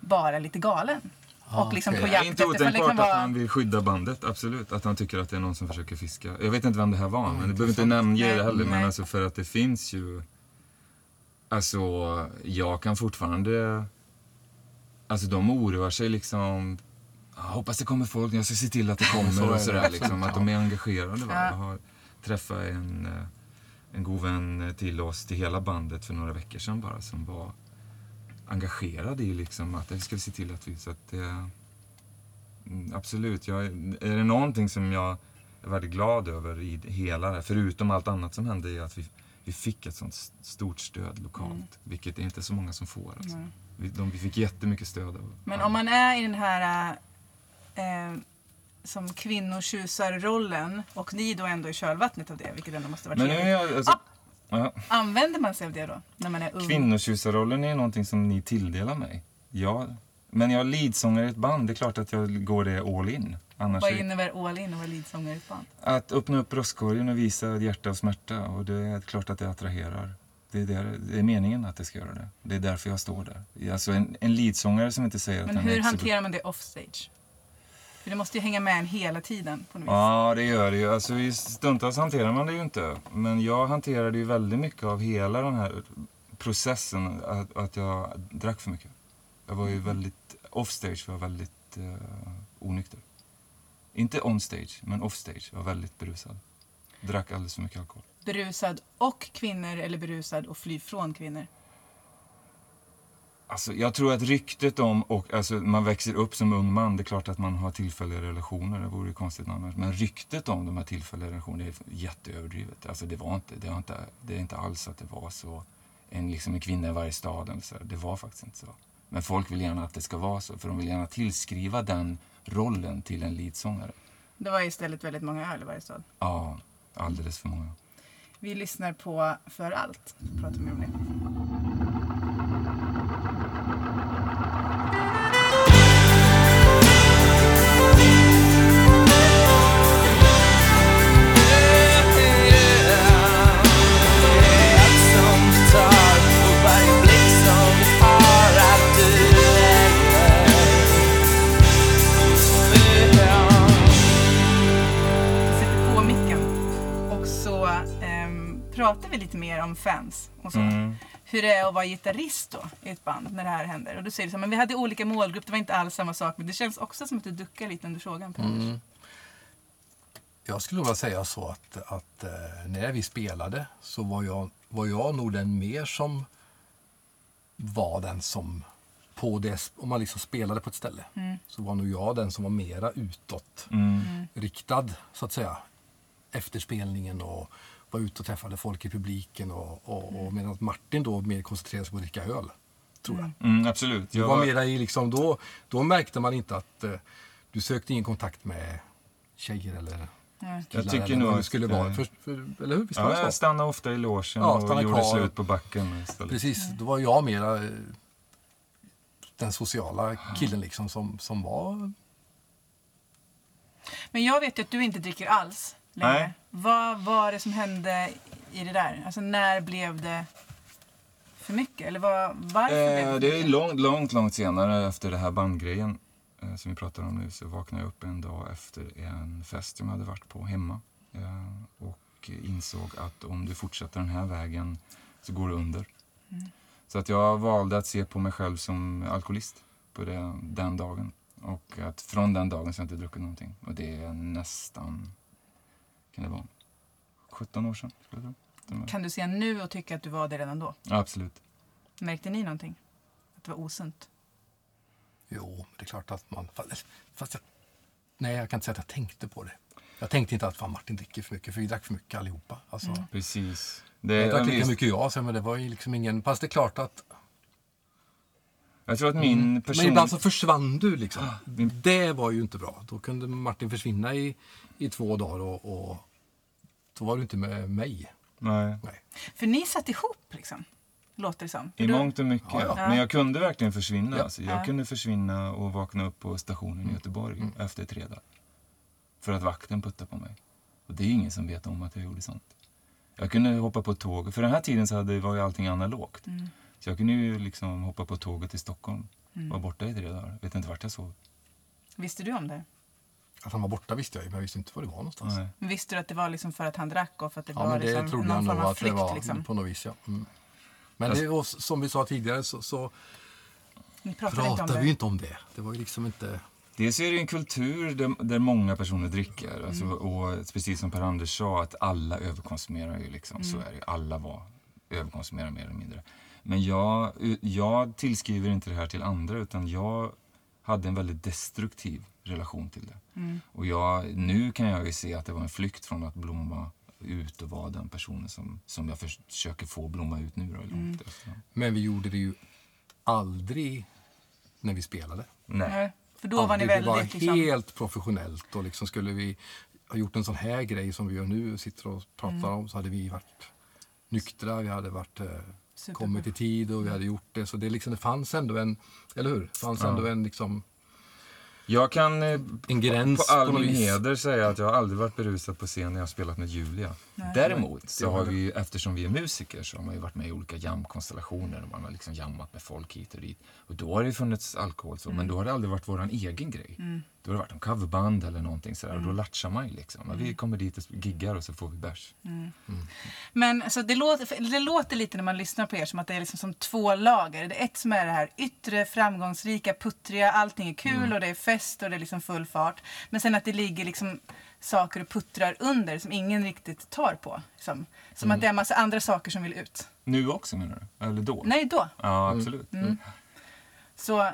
bara lite galen. och liksom okej. på Det jakt är inte otänkbart kan att han vill skydda bandet, absolut. Att han tycker att det är någon som försöker fiska. Jag vet inte vem det här var, men det behöver inte namnge det Nej, heller. Men nej. alltså för att det finns ju... Alltså, jag kan fortfarande... Alltså de oroar sig liksom... Jag hoppas det kommer folk, jag ska se till att det kommer och sådär liksom. Att de är engagerade. Va? Ja. Jag har träffat en, eh, en god vän till oss, till hela bandet för några veckor sedan bara, som var engagerad i liksom att det ska vi se till att vi... Så att det, Mm, Absolut. Jag, är det någonting som jag är väldigt glad över i hela det här, förutom allt annat som hände, är att vi, vi fick ett sånt stort stöd lokalt. Mm. Vilket är inte så många som får. Alltså. Vi, de, vi fick jättemycket stöd av Men om man är i den här eh, som kvinnotjusarrollen och ni då ändå i kölvattnet av det, vilket ändå måste vara Men trevligt. jag, alltså, Ah! ja, Använder man sig av det då, när man är ung? kvinnotjusarrollen är någonting som ni tilldelar mig. Ja, men jag är leadsångare i ett band, det är klart att jag går det all in. Annars Vad är, innebär all in och vara leadsångare i ett band? Att öppna upp bröstkorgen och visa hjärta och smärta. Och det är klart att det attraherar. Det är, där, det är meningen att det ska göra det. Det är därför jag står där. Alltså en, en leadsångare som inte säger Men att han är hur exhibit- hanterar man det offstage? För det måste ju hänga med en hela tiden på något vis. Ja, det gör det ju. Alltså, stundtals hanterar man det ju inte. Men jag hanterade ju väldigt mycket av hela den här processen. Att, att jag drack för mycket. Jag var ju väldigt... Offstage var väldigt uh, onykter. Inte onstage, men offstage. Jag var väldigt berusad. Drack alldeles för mycket alkohol. Berusad och kvinnor eller berusad och fly från kvinnor? Alltså, jag tror att ryktet om, och alltså, man växer upp som ung man, det är klart att man har tillfälliga relationer, det vore ju konstigt annars. Men ryktet om de här tillfälliga relationerna är jätteöverdrivet. Alltså, det, var inte, det, var inte, det är inte alls att det var så, en, liksom en kvinna i varje stad eller så. Det var faktiskt inte så. Men folk vill gärna att det ska vara så, för de vill gärna tillskriva den rollen till en leadsångare. Det var istället väldigt många öl i varje stad. Ja, alldeles för många. Vi lyssnar på För allt. Pratar mer om det. Pratar vi lite mer om fans och så. Mm. Hur det är att vara gitarrist då i ett band när det här händer. Och då säger du så här, men vi hade olika målgrupp, det var inte alls samma sak. Men det känns också som att du duckar lite under frågan Per Anders. Jag skulle vilja säga så att, att eh, när vi spelade så var jag, var jag nog den mer som var den som på det, om man liksom spelade på ett ställe så var nog jag den som var mera utåt Mm. riktad så att säga efter spelningen och var ute och träffade folk i publiken och, och, och medan Martin då mer koncentrerade sig på att dricka öl. Tror jag. Mm, absolut. Det Jag var mera i liksom, då, då märkte man inte att eh, du sökte ingen kontakt med tjejer eller killar. Jag tycker nog att, skulle vara. eh, För, för, eller hur? Visst Ja, jag stannade ofta i logen Ja, och gjorde kvar. slut på backen istället. Precis, då var jag mera eh, den sociala killen liksom som, som var... Men jag vet ju att du inte dricker alls längre. Nej. Vad var det som hände i det där? Alltså när blev det för mycket? Eller vad, varför blev Eh, det det för är långt, långt, långt senare efter det här bandgrejen eh, som vi pratar om nu så vaknade jag upp en dag efter en fest som jag hade varit på hemma eh, och insåg att om du fortsätter den här vägen så går du under. Så att jag valde att se på mig själv som alkoholist på det, den dagen. Och att från den dagen så har jag inte druckit någonting. Och det är nästan, kan det vara, 17 år sedan skulle jag tro. Kan du se nu och tycka att du var det redan då? Ja, absolut. Märkte ni någonting? Att det var osunt? Jo, det är klart att man... Fast, jag, nej, jag kan inte säga att jag tänkte på det. Jag tänkte inte att fan, Martin dricker för mycket, för vi drack för mycket allihopa. Alltså, Precis. Det, Jag drack lika mycket jag, så, men det var ju liksom ingen... Fast det är klart att... Jag tror att min person... Men ibland så försvann du liksom. min- Det var ju inte bra. Då kunde Martin försvinna i, i två dagar och, och då var du inte med mig. Nej. Nej. För ni satt ihop liksom, låter det som. För I du- mångt och mycket. Ja, ja. Men jag kunde verkligen försvinna. Ja. Alltså, jag Ja. kunde försvinna och vakna upp på stationen Mm. i Göteborg efter tre dagar. För att vakten puttade på mig. Och det är ingen som vet om att jag gjorde sånt. Jag kunde hoppa på tåg. För den här tiden så hade, var ju allting analogt. Mm. Så jag kunde ju liksom hoppa på tåget till Stockholm. Mm. Var borta i tre dagar. Vet inte vart jag sov. Visste du om det? Att han var borta visste jag men jag visste inte var det var någonstans. Nej. Men Visste du att det var liksom för att han drack och för att det Ja, var det liksom någon form av att det flykt? var liksom? på något vis. Ja. Mm. Men Fast- det, och som vi sa tidigare så, så pratade inte om pratade det? vi inte om det. Det var ju liksom inte... Dels är det en kultur där, där många personer dricker. Alltså, Mm. och precis som Per Anders sa, att alla överkonsumerar ju. Liksom. Mm. Så är det ju. Alla var, överkonsumerar mer eller mindre. Men jag, jag tillskriver inte det här till andra, utan jag hade en väldigt destruktiv relation till det. Mm. Och jag, nu kan jag ju se att det var en flykt från att blomma ut och vara den personen som, som jag försöker få blomma ut nu. Då, långt Mm. efter. Men vi gjorde det ju aldrig när vi spelade. Nej. Nej, för då var ni väldigt Det var liksom... helt professionellt. Och liksom skulle vi ha gjort en sån här grej som vi gör nu, sitter och pratar Mm. om, så hade vi varit nyktra, vi hade varit, eh, Super. kommit i tid och vi hade gjort det. Så det, liksom, det fanns ändå en, eller hur? Det fanns Ja. ändå en, liksom, Jag kan eh, en gräns på all något min vis. heder säga att jag har aldrig varit berusad på scen när jag har spelat med Julia. Nej. Däremot så har vi, eftersom vi är musiker, så har man ju varit med i olika jamkonstellationer. och Man har liksom jammat med folk hit och dit. Och då har det funnits alkohol så, men då har det aldrig varit våran egen grej. Då har det varit en coverband eller någonting sådär. Och då latchar man ju liksom. Men Vi kommer dit och giggar och så får vi bärs. Men alltså, det, låter, det låter lite när man lyssnar på er som att det är liksom som två lager. Det är ett som är det här yttre, framgångsrika, puttriga, allting är kul Mm. och det är fest och det är liksom full fart. Men sen att det ligger liksom saker och puttrar under som ingen riktigt tar på. Som, som Mm. att det är en massa andra saker som vill ut. Nu också menar du? Eller då? Nej, då. Ja, absolut. Så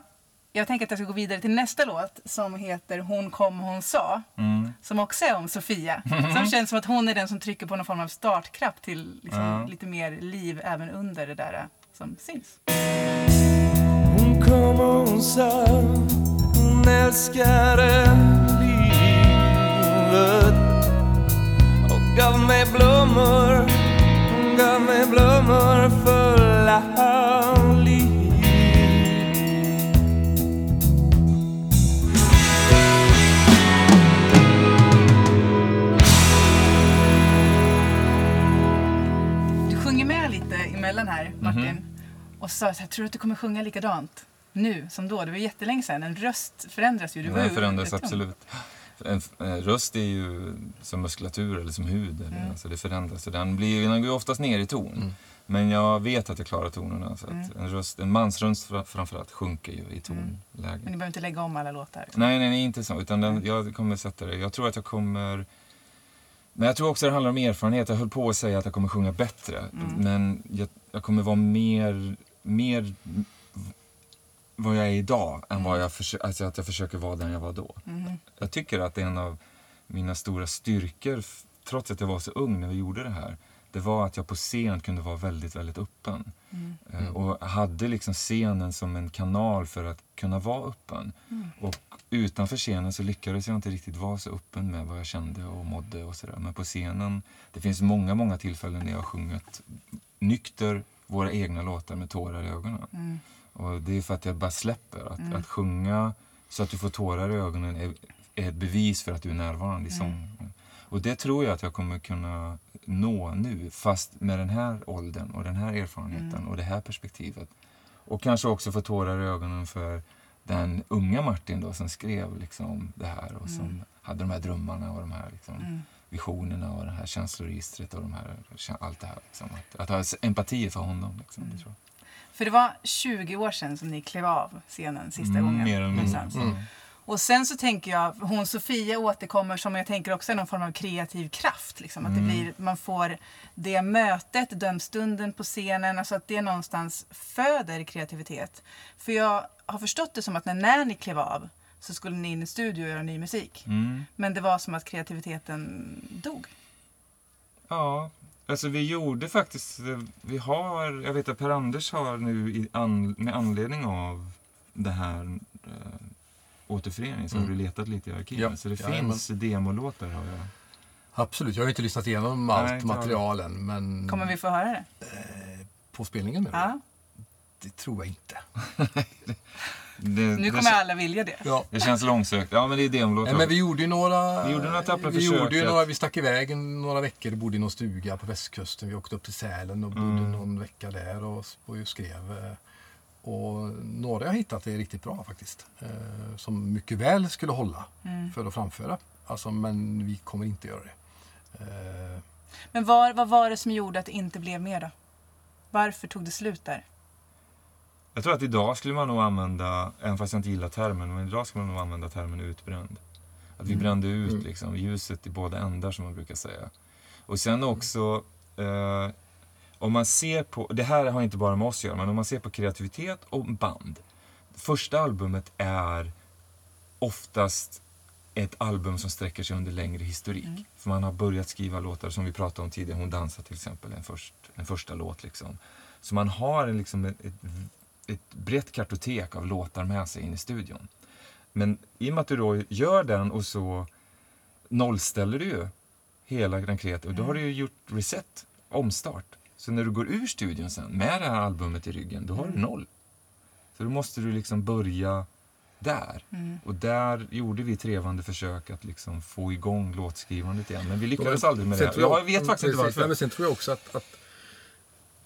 jag tänker att jag ska gå vidare till nästa låt som heter Hon kom, hon sa. Mm. Som också är om Sofia. Som känns som att hon är den som trycker på någon form av startkraft till liksom, Ja. lite mer liv även under det där som syns. Hon kom och hon sa hon älskade livet och gav mig blommor, hon gav mig blommor fulla Martin. Och sa så här, tror du att du kommer sjunga likadant nu som då? Det var jättelänge sedan. En röst förändras ju. Du var Den förändras absolut. En eh, röst är ju som muskulatur eller som hud. Eller, Mm. alltså det förändras. Så den, blir, den går ju oftast ner i ton. Mm. Men jag vet att jag klarar tonerna. Så att Mm. en, röst, en mansröst fra- framförallt sjunker ju i tonläge. Men ni behöver inte lägga om alla låtar. Nej, nej, nej, inte så. Utan den, jag kommer sätta det. Jag tror att jag kommer... Men jag tror också det handlar om erfarenhet. Jag höll på att säga att jag kommer sjunga bättre. Mm. Men jag, jag kommer vara mer, mer vad jag är idag än vad jag, försö- alltså att jag försöker vara den jag var då. Mhm. Jag tycker att en av mina stora styrkor, trots att jag var så ung när vi gjorde det här, det var att jag på scen kunde vara väldigt, väldigt öppen. Mm. Eh, Och hade liksom scenen som en kanal för att kunna vara öppen. Mm. Och utanför scenen så lyckades jag inte riktigt vara så öppen med vad jag kände och mådde och sådär. Men på scenen, det finns många, många tillfällen när jag har sjungit nykter våra egna låtar med tårar i ögonen. Mm. Och det är för att jag bara släpper. Att, Mm. att sjunga så att du får tårar i ögonen är, är ett bevis för att du är närvarande i Mm. sång. Och det tror jag att jag kommer kunna nå nu, fast med den här åldern och den här erfarenheten Mm. och det här perspektivet. Och kanske också få tårar i ögonen för den unga Martin då som skrev liksom det här och som Mm. hade de här drömmarna och de här liksom, Mm. visionerna och det här känsloregistret och de här, allt det här. Liksom. Att, att ha empati för honom. Liksom, Mm. det tror jag. För det var 20 år sedan som ni klev av scenen sista Mm, gången. Mer någonstans. Mm. Och sen så tänker jag, hon Sofia återkommer som jag tänker också är någon form av kreativ kraft. Liksom. Att det Mm. blir, man får det mötet, den stunden på scenen, alltså att det någonstans föder kreativitet. För jag har förstått det som att när, när ni klev av så skulle ni in i studio och göra ny musik. Mm. Men det var som att kreativiteten dog. Ja, alltså vi gjorde faktiskt, eh, vi har, jag vet att Per-Anders har nu i an, med anledning av det här återföreningen så har Mm. du letat lite i arkiven. Ja, så det jajamän. finns demolåtar har jag. Absolut, jag har inte lyssnat igenom Nej, allt inte material än, men Kommer vi få höra det? på spelningen menar? Ja. Det tror jag inte. Det, Nu det, kommer alla vilja det. Ja. det känns långsökt. Ja, men det är demolåtar. Men vi gjorde ju några... Vi gjorde några tappra vi, försök gjorde några, vi stack iväg några veckor och bodde i någon stuga på västkusten. Vi åkte upp till Sälen och bodde Mm. någon vecka där och, och skrev. Och några jag hittat är riktigt bra faktiskt. Eh, som mycket väl skulle hålla Mm. för att framföra. Alltså, men vi kommer inte göra det. Eh, Men var, vad var det som gjorde att det inte blev mer då? Varför tog det slut där? Jag tror att idag skulle man nog använda, även fast jag inte gillar termen, men idag skulle man nog använda termen utbränd. Att vi Mm. brände ut Mm. liksom, ljuset i båda ändar som man brukar säga. Och sen också, eh, om man ser på, det här har inte bara med oss att göra, men om man ser på kreativitet och band. Första albumet är oftast ett album som sträcker sig under längre historik. Mm. För man har börjat skriva låtar som vi pratade om tidigare, Hon dansar till exempel, en, först, en första låt. Liksom. Så man har en, liksom ett, ett, ett brett kartotek av låtar med sig in i studion. Men i och med att du då gör den och så nollställer du ju hela den kreativa, då har du ju gjort reset, omstart. Så när du går ur studion sen med det här albumet i ryggen, då har du noll. Så då måste du liksom börja där. Mm. Och där gjorde vi trevande försök att liksom få igång låtskrivandet igen. Men vi lyckades Men aldrig med det. jag- Jag vet faktiskt inte precis, Nej, varför. men sen tror jag också att, att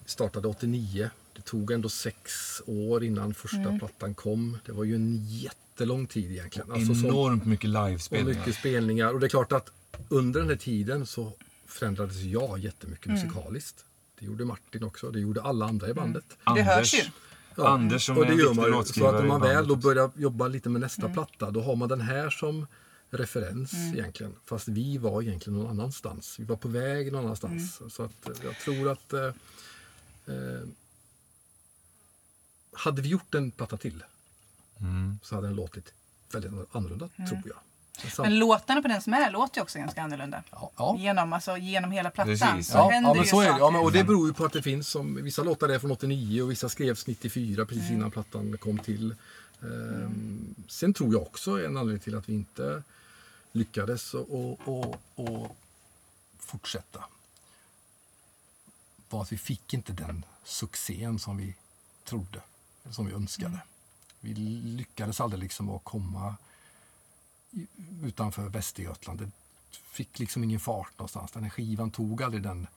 startade 89. Det tog ändå sex år innan första Mm. plattan kom. Det var ju en jättelång tid egentligen. Alltså Enormt mycket och livespelningar. mycket spelningar. Och det är klart att under den här tiden så förändrades jag jättemycket Mm. musikaliskt. Det gjorde Martin också. Det gjorde alla andra i bandet. Det hörs ju. Ja. Anders som och är det en gör man ju. Så att när man väl då börjar jobba lite med nästa Mm. platta, då har man den här som referens egentligen. Fast vi var egentligen någon annanstans. Vi var på väg någon annanstans. Mm. Så att eh, jag tror att eh, eh, hade vi gjort en platta till Mm. så hade den låtit väldigt annorlunda, Mm. tror jag. Så, Men låtarna på den som är låter ju också ganska annorlunda. ja, ja. Genom, alltså, genom hela plattan Precis. så Ja, händer ja, men ju så det. Ja, saker. men, och det beror ju på att det finns som, vissa låtar är från 89 och vissa skrevs 94 precis innan plattan kom till. Ehm, sen tror jag också en anledning till att vi inte lyckades och, och, och, fortsätta var att vi fick inte den succén som vi trodde, som vi önskade. Vi lyckades aldrig liksom att komma utanför Västergötland. Det fick liksom ingen fart någonstans. Den här skivan tog aldrig den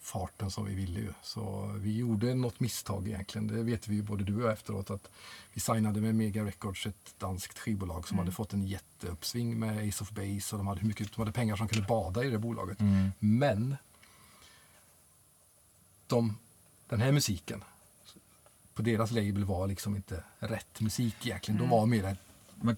farten som vi ville ju. Så vi gjorde något misstag egentligen. Det vet vi ju både du och jag efteråt att vi signade med Mega Records, ett danskt skivbolag som hade fått en jätteuppsving med Ace of Base och de hade, hur mycket, de hade pengar som kunde bada i det bolaget. Men de, den här musiken på deras label var liksom inte rätt musik egentligen. De var mer Man,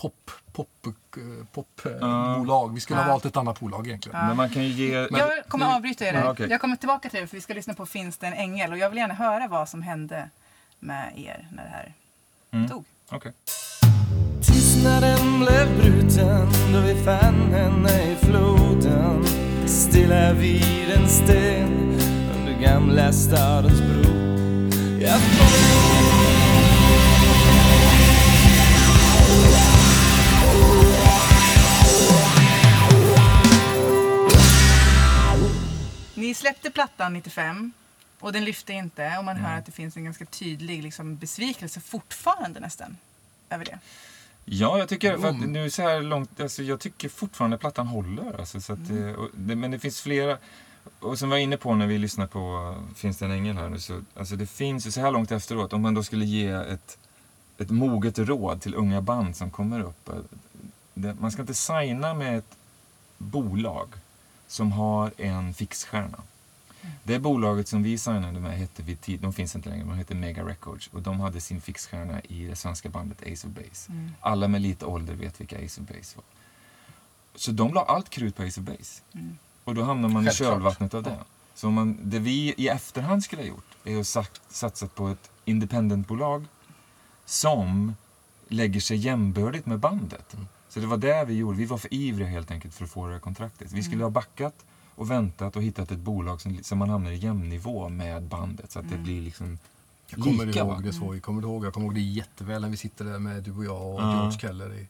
pop, pop, eh, pop, eh. Vi skulle ha valt ett annat bolag egentligen. Men man kan ju ge... Jag kommer nu- avbryta er där. Ja, okej. Jag kommer tillbaka till det för vi ska lyssna på Finns det en ängel och jag vill gärna höra vad som hände med er när det här Mm. tog. Okej. Tystnaden blev bruten då vi fann henne i floden Stilla vid en sten under gamla stadens bro Jag Ni släppte plattan 95 och den lyfte inte och man hör att det finns en ganska tydlig liksom, besvikelse fortfarande nästan över det. Ja, jag tycker, för att Mm. nu så här långt, alltså, jag tycker fortfarande plattan håller. Alltså, så att, eh, och det, men det finns flera, och som vi var inne på när vi lyssnade på Finns det en ängel här nu, så alltså, det finns ju så här långt efteråt, om man då skulle ge ett, ett moget råd till unga band som kommer upp. eh, Det, man ska inte signa med ett bolag som har en fixstjärna. Det bolaget som vi signade med hette vid tid, de finns inte längre, de hette Mega Records och de hade sin fixstjärna i det svenska bandet Ace of Base. Alla med lite ålder vet vilka Ace of Base var. Så de la allt krut på Ace of Base. Och då hamnar man i Självklart. kölvattnet av det. Så om man, det vi i efterhand skulle ha gjort är att sagt, satsat på ett independentbolag som lägger sig jämbördigt med bandet. Så det var det vi gjorde. Vi var för ivriga helt enkelt för att få det här kontraktet. Vi skulle ha backat och väntat och hittat ett bolag som, som man hamnar i jämnivå med bandet. Så att det blir liksom Jag kommer lika. va? ihåg det så. Jag kommer ihåg, jag kommer ihåg det jätteväl när vi sitter där med du och jag och. George Keller i,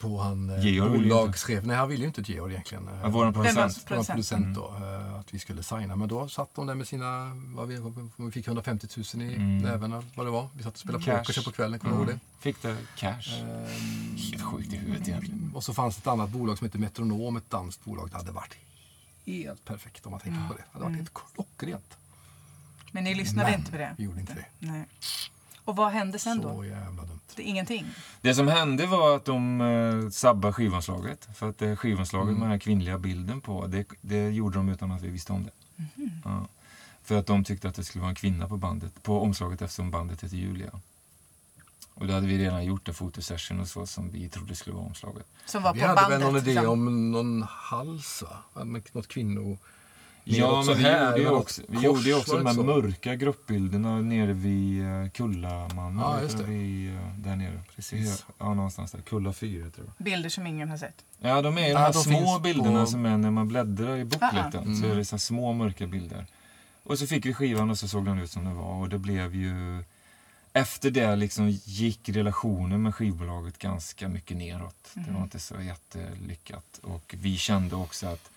på han eh, Georg ville ju bolagschef. Nej, han ville ju inte Georg egentligen. Eh, Ja, var producent. Det var producent? producent då, eh, att vi skulle signa. Men då satt de där med sina, vad vi, vi fick 150 000 i Mm. näven, vad det var. Vi satt och spelade Cash. poker på kvällen, kommer du ihåg det? Mm. Fick det cash. Ehm, Helt sjukt i huvudet egentligen. Och så fanns det ett annat bolag som heter Metronom, ett danskt bolag. Det hade varit helt perfekt om man tänker på det. Det hade varit helt klockrent. Men ni lyssnade Men inte på det? vi gjorde inte det. Nej. Och vad hände sen då? Så jävla dumt. Det är ingenting? Det som hände var att de eh, sabbade skivomslaget. För att det skivomslaget med den här kvinnliga bilden på, det, det gjorde de utan att vi visste om det. Ja. För att de tyckte att det skulle vara en kvinna på bandet, på omslaget eftersom bandet heter Julia. Och då hade vi redan gjort en fotosession och så som vi trodde skulle vara omslaget. Som var Vi på hade bandet? väl någon idé liksom. om någon hals, va? Något kvinno... Ja, så men vi här, gjorde också, vi kors, gjorde ju också de här så? mörka gruppbilderna nere vid uh, Kullamannen. Ja, just det. Vid, eh, där nere. Precis. Ja, någonstans där. Kulla 4 tror jag. Bilder som ingen har sett? Ja, de är ju de Ja, här de små bilderna på- som är när man bläddrar i bokleten. Ah, ah. Så Mm. är det så här små mörka bilder. Och så fick vi skivan och så såg den ut som den var. Och det blev ju... Efter det liksom gick relationen med skivbolaget ganska mycket neråt. Det var inte så jättelyckat. Och vi kände också att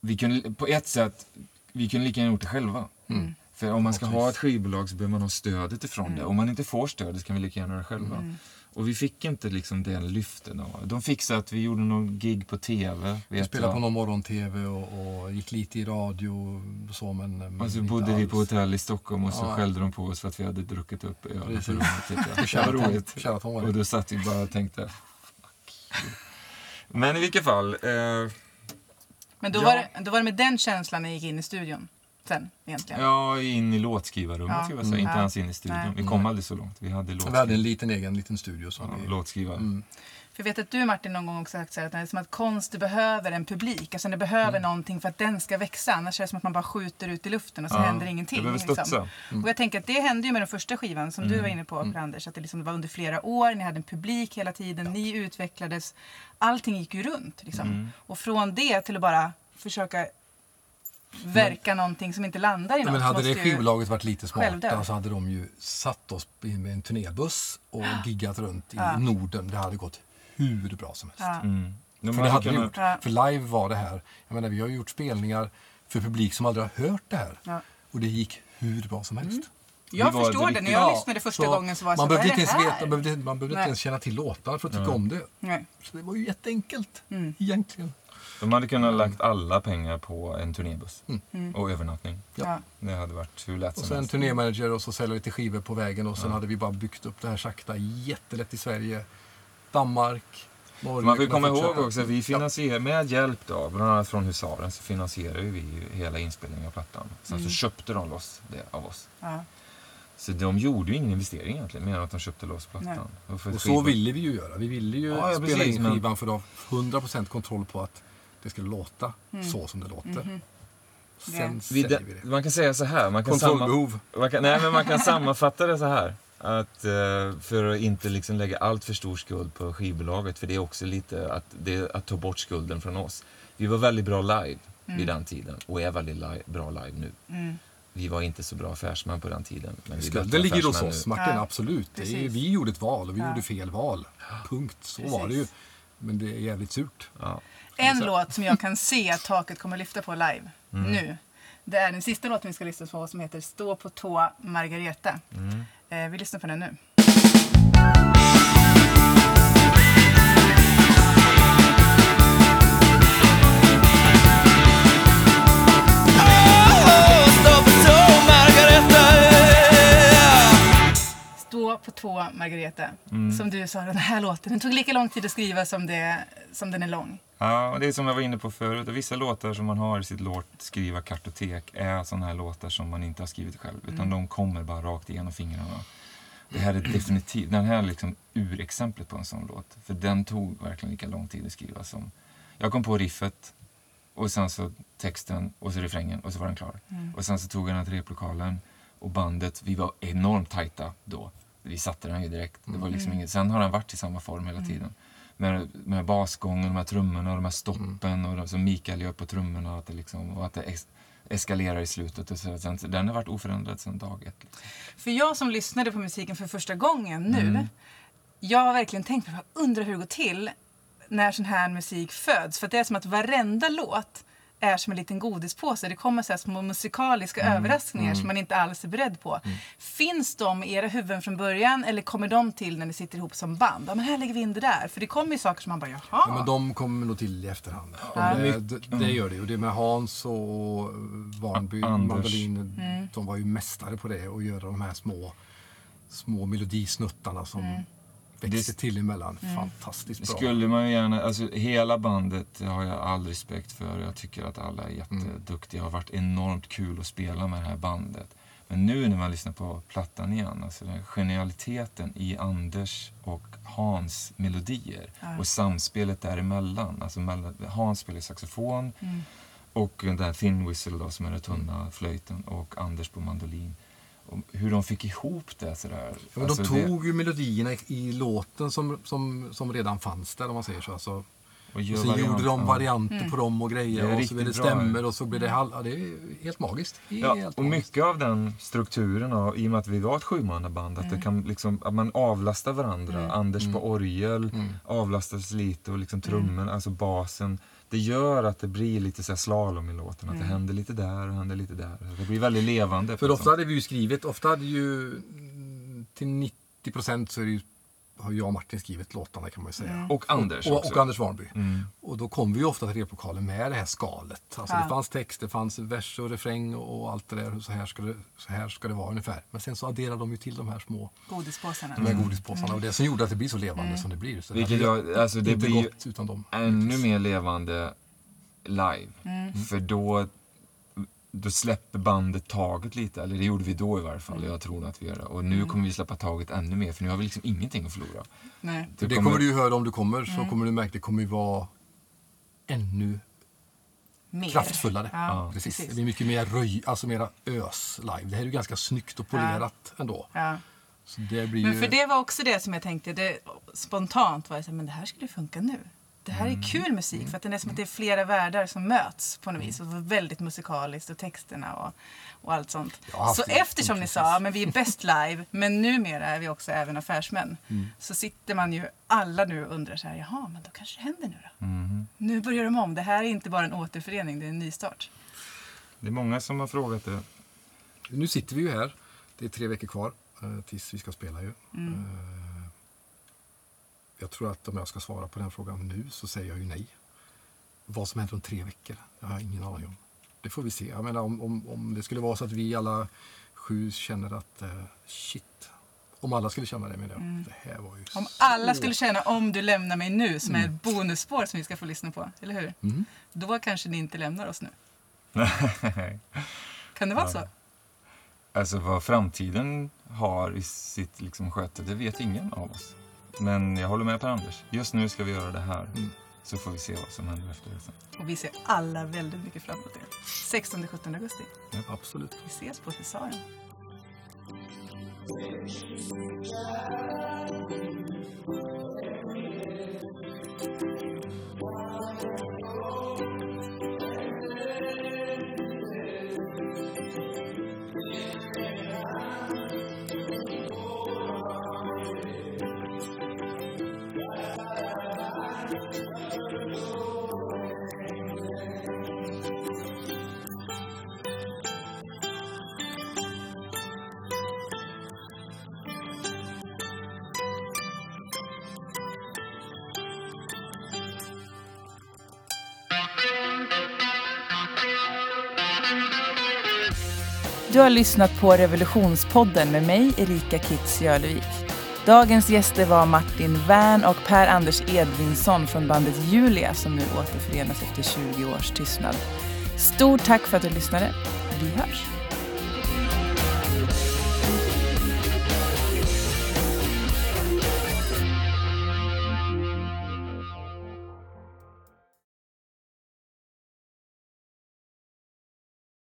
vi kunde, på ett sätt, vi kunde lika gärna gjort det själva. Mm. För om man ska ha ett skivbolag så behöver man ha stödet ifrån det. Om man inte får stödet så kan vi lika gärna göra det själva. Och vi fick inte liksom den lyften. av- De fixade att vi gjorde någon gig på TV. Vi spelade jag. på någon morgon-tv och, och gick lite i radio och så men... men Och så bodde vi på hotell i Stockholm och så Ja. skällde de på oss för att vi hade druckit upp öl på rummet. Det var Och då satt vi bara och tänkte, fuck. Men i vilket fall. Eh, Men då, Ja. var det, då var det med den känslan ni gick in i studion? Låten egentligen. Ja, in i låtskrivarrummet Ja. ska jag säga. Mm. Inte Ja. ens in i studion. Nej. Vi kom aldrig så långt. Vi hade Vi hade en liten egen liten studio som Ja, vi... låtskrivare. Mm. För jag vet att du Martin någon gång också sagt så här, att det är som att konst behöver en publik. Alltså det behöver Mm. någonting för att den ska växa. Annars är det som att man bara skjuter ut i luften och så Ja, händer ingenting. det behöver studsa. Och jag tänker att det hände ju med den första skivan som du Mm. var inne på, Anders. Att det liksom var under flera år, ni hade en publik hela tiden, ni utvecklades. Allting gick ju runt. Liksom. Mm. Och från det till att bara försöka verka någonting som inte landar i något. Men hade det skivbolaget varit lite smarta så hade de ju satt oss med en turnébuss och giggat runt i Ja. Norden. Det hade gått hur bra som helst. Ja. Mm. De För det hade gjort. För live var det här. Jag menar, vi har gjort spelningar för publik som aldrig har hört det här. Ja. Och det gick hur bra som helst. Jag Vi var förstår det. När jag Ja, lyssnade första så gången så var jag man så behövde inte det ens veta, man behövde, man behövde inte ens känna till låtar för att tycka Nej. om det. Nej. Så det var ju jätteenkelt Mm. egentligen. De hade kunnat lagt alla pengar på en turnébuss. Mm. Och övernattning. Ja. Det hade varit hur lätt Och som sen helst. turnémanager och så sälja lite skivor på vägen och sen hade vi bara byggt upp det här sakta jättelätt i Sverige. Danmark, Norge. Man får komma ihåg också att vi finansierar, med hjälp då, bland annat från Husaren, så finansierar vi ju hela inspelningen av plattan. Sen Mm. så köpte de loss det av oss. Ja. Så de gjorde ju ingen investering egentligen, mer än att de köpte loss plattan. Och Och så ville vi ju göra. Vi ville ju Ja, ja, spela precis, in men- skivan för att ha 100% kontroll på att det skulle låta Mm. så som det låter. Mhm. Sen Ja. vi, det. Man kan säga så här, man kan, samma, Kontrollbehov. man kan, nej, men man kan sammanfatta det så här. Att, eh, för att inte liksom lägga allt för stor skuld på skivbolaget, för det är också lite att, det, är att ta bort skulden från oss. Vi var väldigt bra live vid den tiden och är väldigt li- bra live nu. Mm. Vi var inte så bra affärsmän på den tiden. Men Skulden ligger hos oss, nu. Martin. Ja, absolut. Det är, precis. vi gjorde ett val och vi Ja. gjorde fel val. Punkt. Så var det ju. Precis. Men det är jävligt surt. Ja. En låt som jag kan se att taket kommer lyfta på live Mm. nu. Det är den sista låten vi ska lyssna på som heter Stå på tå Margareta. Mm. Eh, vi lyssnar på den nu. På tå Margareta. Mm. Som du sa, den här låten. Den tog lika lång tid att skriva som, det, som den är lång. Ja, och det är som jag var inne på förut. Vissa låtar som man har i sitt låtskriva kartotek är sådana här låtar som man inte har skrivit själv. Utan Mm. de kommer bara rakt igenom fingrarna. Det här är definitivt, den här är liksom urexemplet på en sån låt. För den tog verkligen lika lång tid att skriva som... Jag kom på riffet och sen så texten och så refrängen och så var den klar. Mm. Och sen så tog jag den till replokalen och bandet, vi var enormt tajta då. Vi satte den ju direkt. Det var liksom Mm. inget, sen har den varit i samma form hela tiden. Med, med basgången, de här trummorna, de här stoppen och de, som Mikael gör på trummorna. Att det liksom, och att det es, eskalerar i slutet. Och så, sen, den har varit oförändrad sedan dag ett. Liksom. För jag som lyssnade på musiken för första gången nu. Mm. Jag har verkligen tänkt på, undrar hur det går till när sån här musik föds. För att det är som att varenda låt är som en liten godispåse. Det kommer så här små musikaliska Mm. överraskningar som man inte alls är beredd på. Finns de i era huvuden från början eller kommer de till när ni sitter ihop som band? Ja, men här lägger vi in det där. För det kommer ju saker som man bara, jaha. Ja, men de kommer nog till i efterhand. Ja. Det, det, det gör det. Och det med Hans och Anders. Mandolin, Mm. de var ju mästare på det. Och göra de här små, små melodisnuttarna som växte Det- till emellan. Mm. Fantastiskt Det bra. skulle man ju gärna, alltså hela bandet har jag all respekt för. Jag tycker att alla är jätteduktiga. Det har varit enormt kul att spela med det här bandet. Men nu när man lyssnar på plattan igen, alltså den genialiteten i Anders och Hans melodier Ja. och samspelet däremellan. Alltså mellan, Hans spelar saxofon och den där thin whistle då, som är den tunna flöjten och Anders på mandolin. Hur de fick ihop det sådär. Ja, Alltså, de det- tog ju melodierna i, i låten som, som, som redan fanns där om man säger så. Alltså, och gör och så variant- gjorde de ja. varianter på dem och Det grejer. Och så blev det stämmer och så blev det halv... Ja, det är helt magiskt. Ja, Helt och magiskt. mycket av den strukturen, och, i och med att vi var ett sjumannaband, att, det kan liksom, att man avlastar varandra. Anders på orgel avlastas lite och liksom trummen, alltså basen. Det gör att det blir lite så slalom i låten, att det händer lite där och händer lite där. Det blir väldigt levande. För ofta hade vi ju skrivit, ofta hade ju mm, till 90 procent så är det ju, har jag och Martin skrivit låtarna kan man ju säga. Och Anders och, också. och Anders Warnby. Mm. Och då kom vi ju ofta till replokalen med det här skalet. Alltså Ja. det fanns text, det fanns vers och refräng och allt det där. Så här, ska det, så här ska det vara ungefär. Men sen så adderar de ju till de här små Godispåsarna. de här godispåsarna. Och det som gjorde att det blir så levande som det blir. Så Mm. Vilket jag, alltså det inte blir ju utan dem. ännu mer levande live. Mm. För då då släpper bandet taget lite. Eller det gjorde vi då i varje fall. Mm. Jag tror att vi gör det. Och nu kommer vi släppa taget ännu mer för nu har vi liksom ingenting att förlora. Nej. För det kommer du ju höra om du kommer, så kommer du märka det kommer ju vara ännu Mer. kraftfullare. Ja, precis. precis. Det blir mycket mer röj, alltså mera ös live. Det här är ju ganska snyggt och polerat ändå. Ja. Så det blir Men ju... för det var också det som jag tänkte, det, spontant var jag så här, men det här skulle funka nu. Det här är kul musik för att det är som att det är flera världar som möts på något vis. Och det var väldigt musikaliskt och texterna och, och allt sånt. Så eftersom ni sa, men vi är bäst live, men numera är vi också även affärsmän. Så sitter man ju alla nu och undrar så här, jaha, men då kanske det händer nu då. Nu börjar de om. Det här är inte bara en återförening, det är en nystart. Det är många som har frågat det. Nu sitter vi ju här. Det är tre veckor kvar eh, tills vi ska spela ju. Mm. Jag tror att om jag ska svara på den frågan nu så säger jag ju nej. Vad som händer om tre veckor, jag har ingen aning om. Det får vi se. Jag menar om, om, om det skulle vara så att vi alla sju känner att eh, shit. Om alla skulle känna det med det. Det här var ju Mm. Om så- alla skulle känna om du lämnar mig nu, som är ett bonusspår som vi ska få lyssna på, eller hur? Mm. Då kanske ni inte lämnar oss nu. Kan det vara så? Alltså vad framtiden har i sitt liksom sköte, det vet ingen av oss. Men jag håller med Per-Anders. Just nu ska vi göra det här. Mm. Så får vi se vad som händer efter det sen. Och vi ser alla väldigt mycket fram emot det. 16-17 augusti. Absolut. Vi ses på Husaren. Du har lyssnat på Revolutionspodden med mig, Erika Kitz Jölevik. Dagens gäster var Martin Wern och Per-Anders Edvinsson från bandet Julia som nu återförenas efter 20 års tystnad. Stort tack för att du lyssnade. Vi hörs!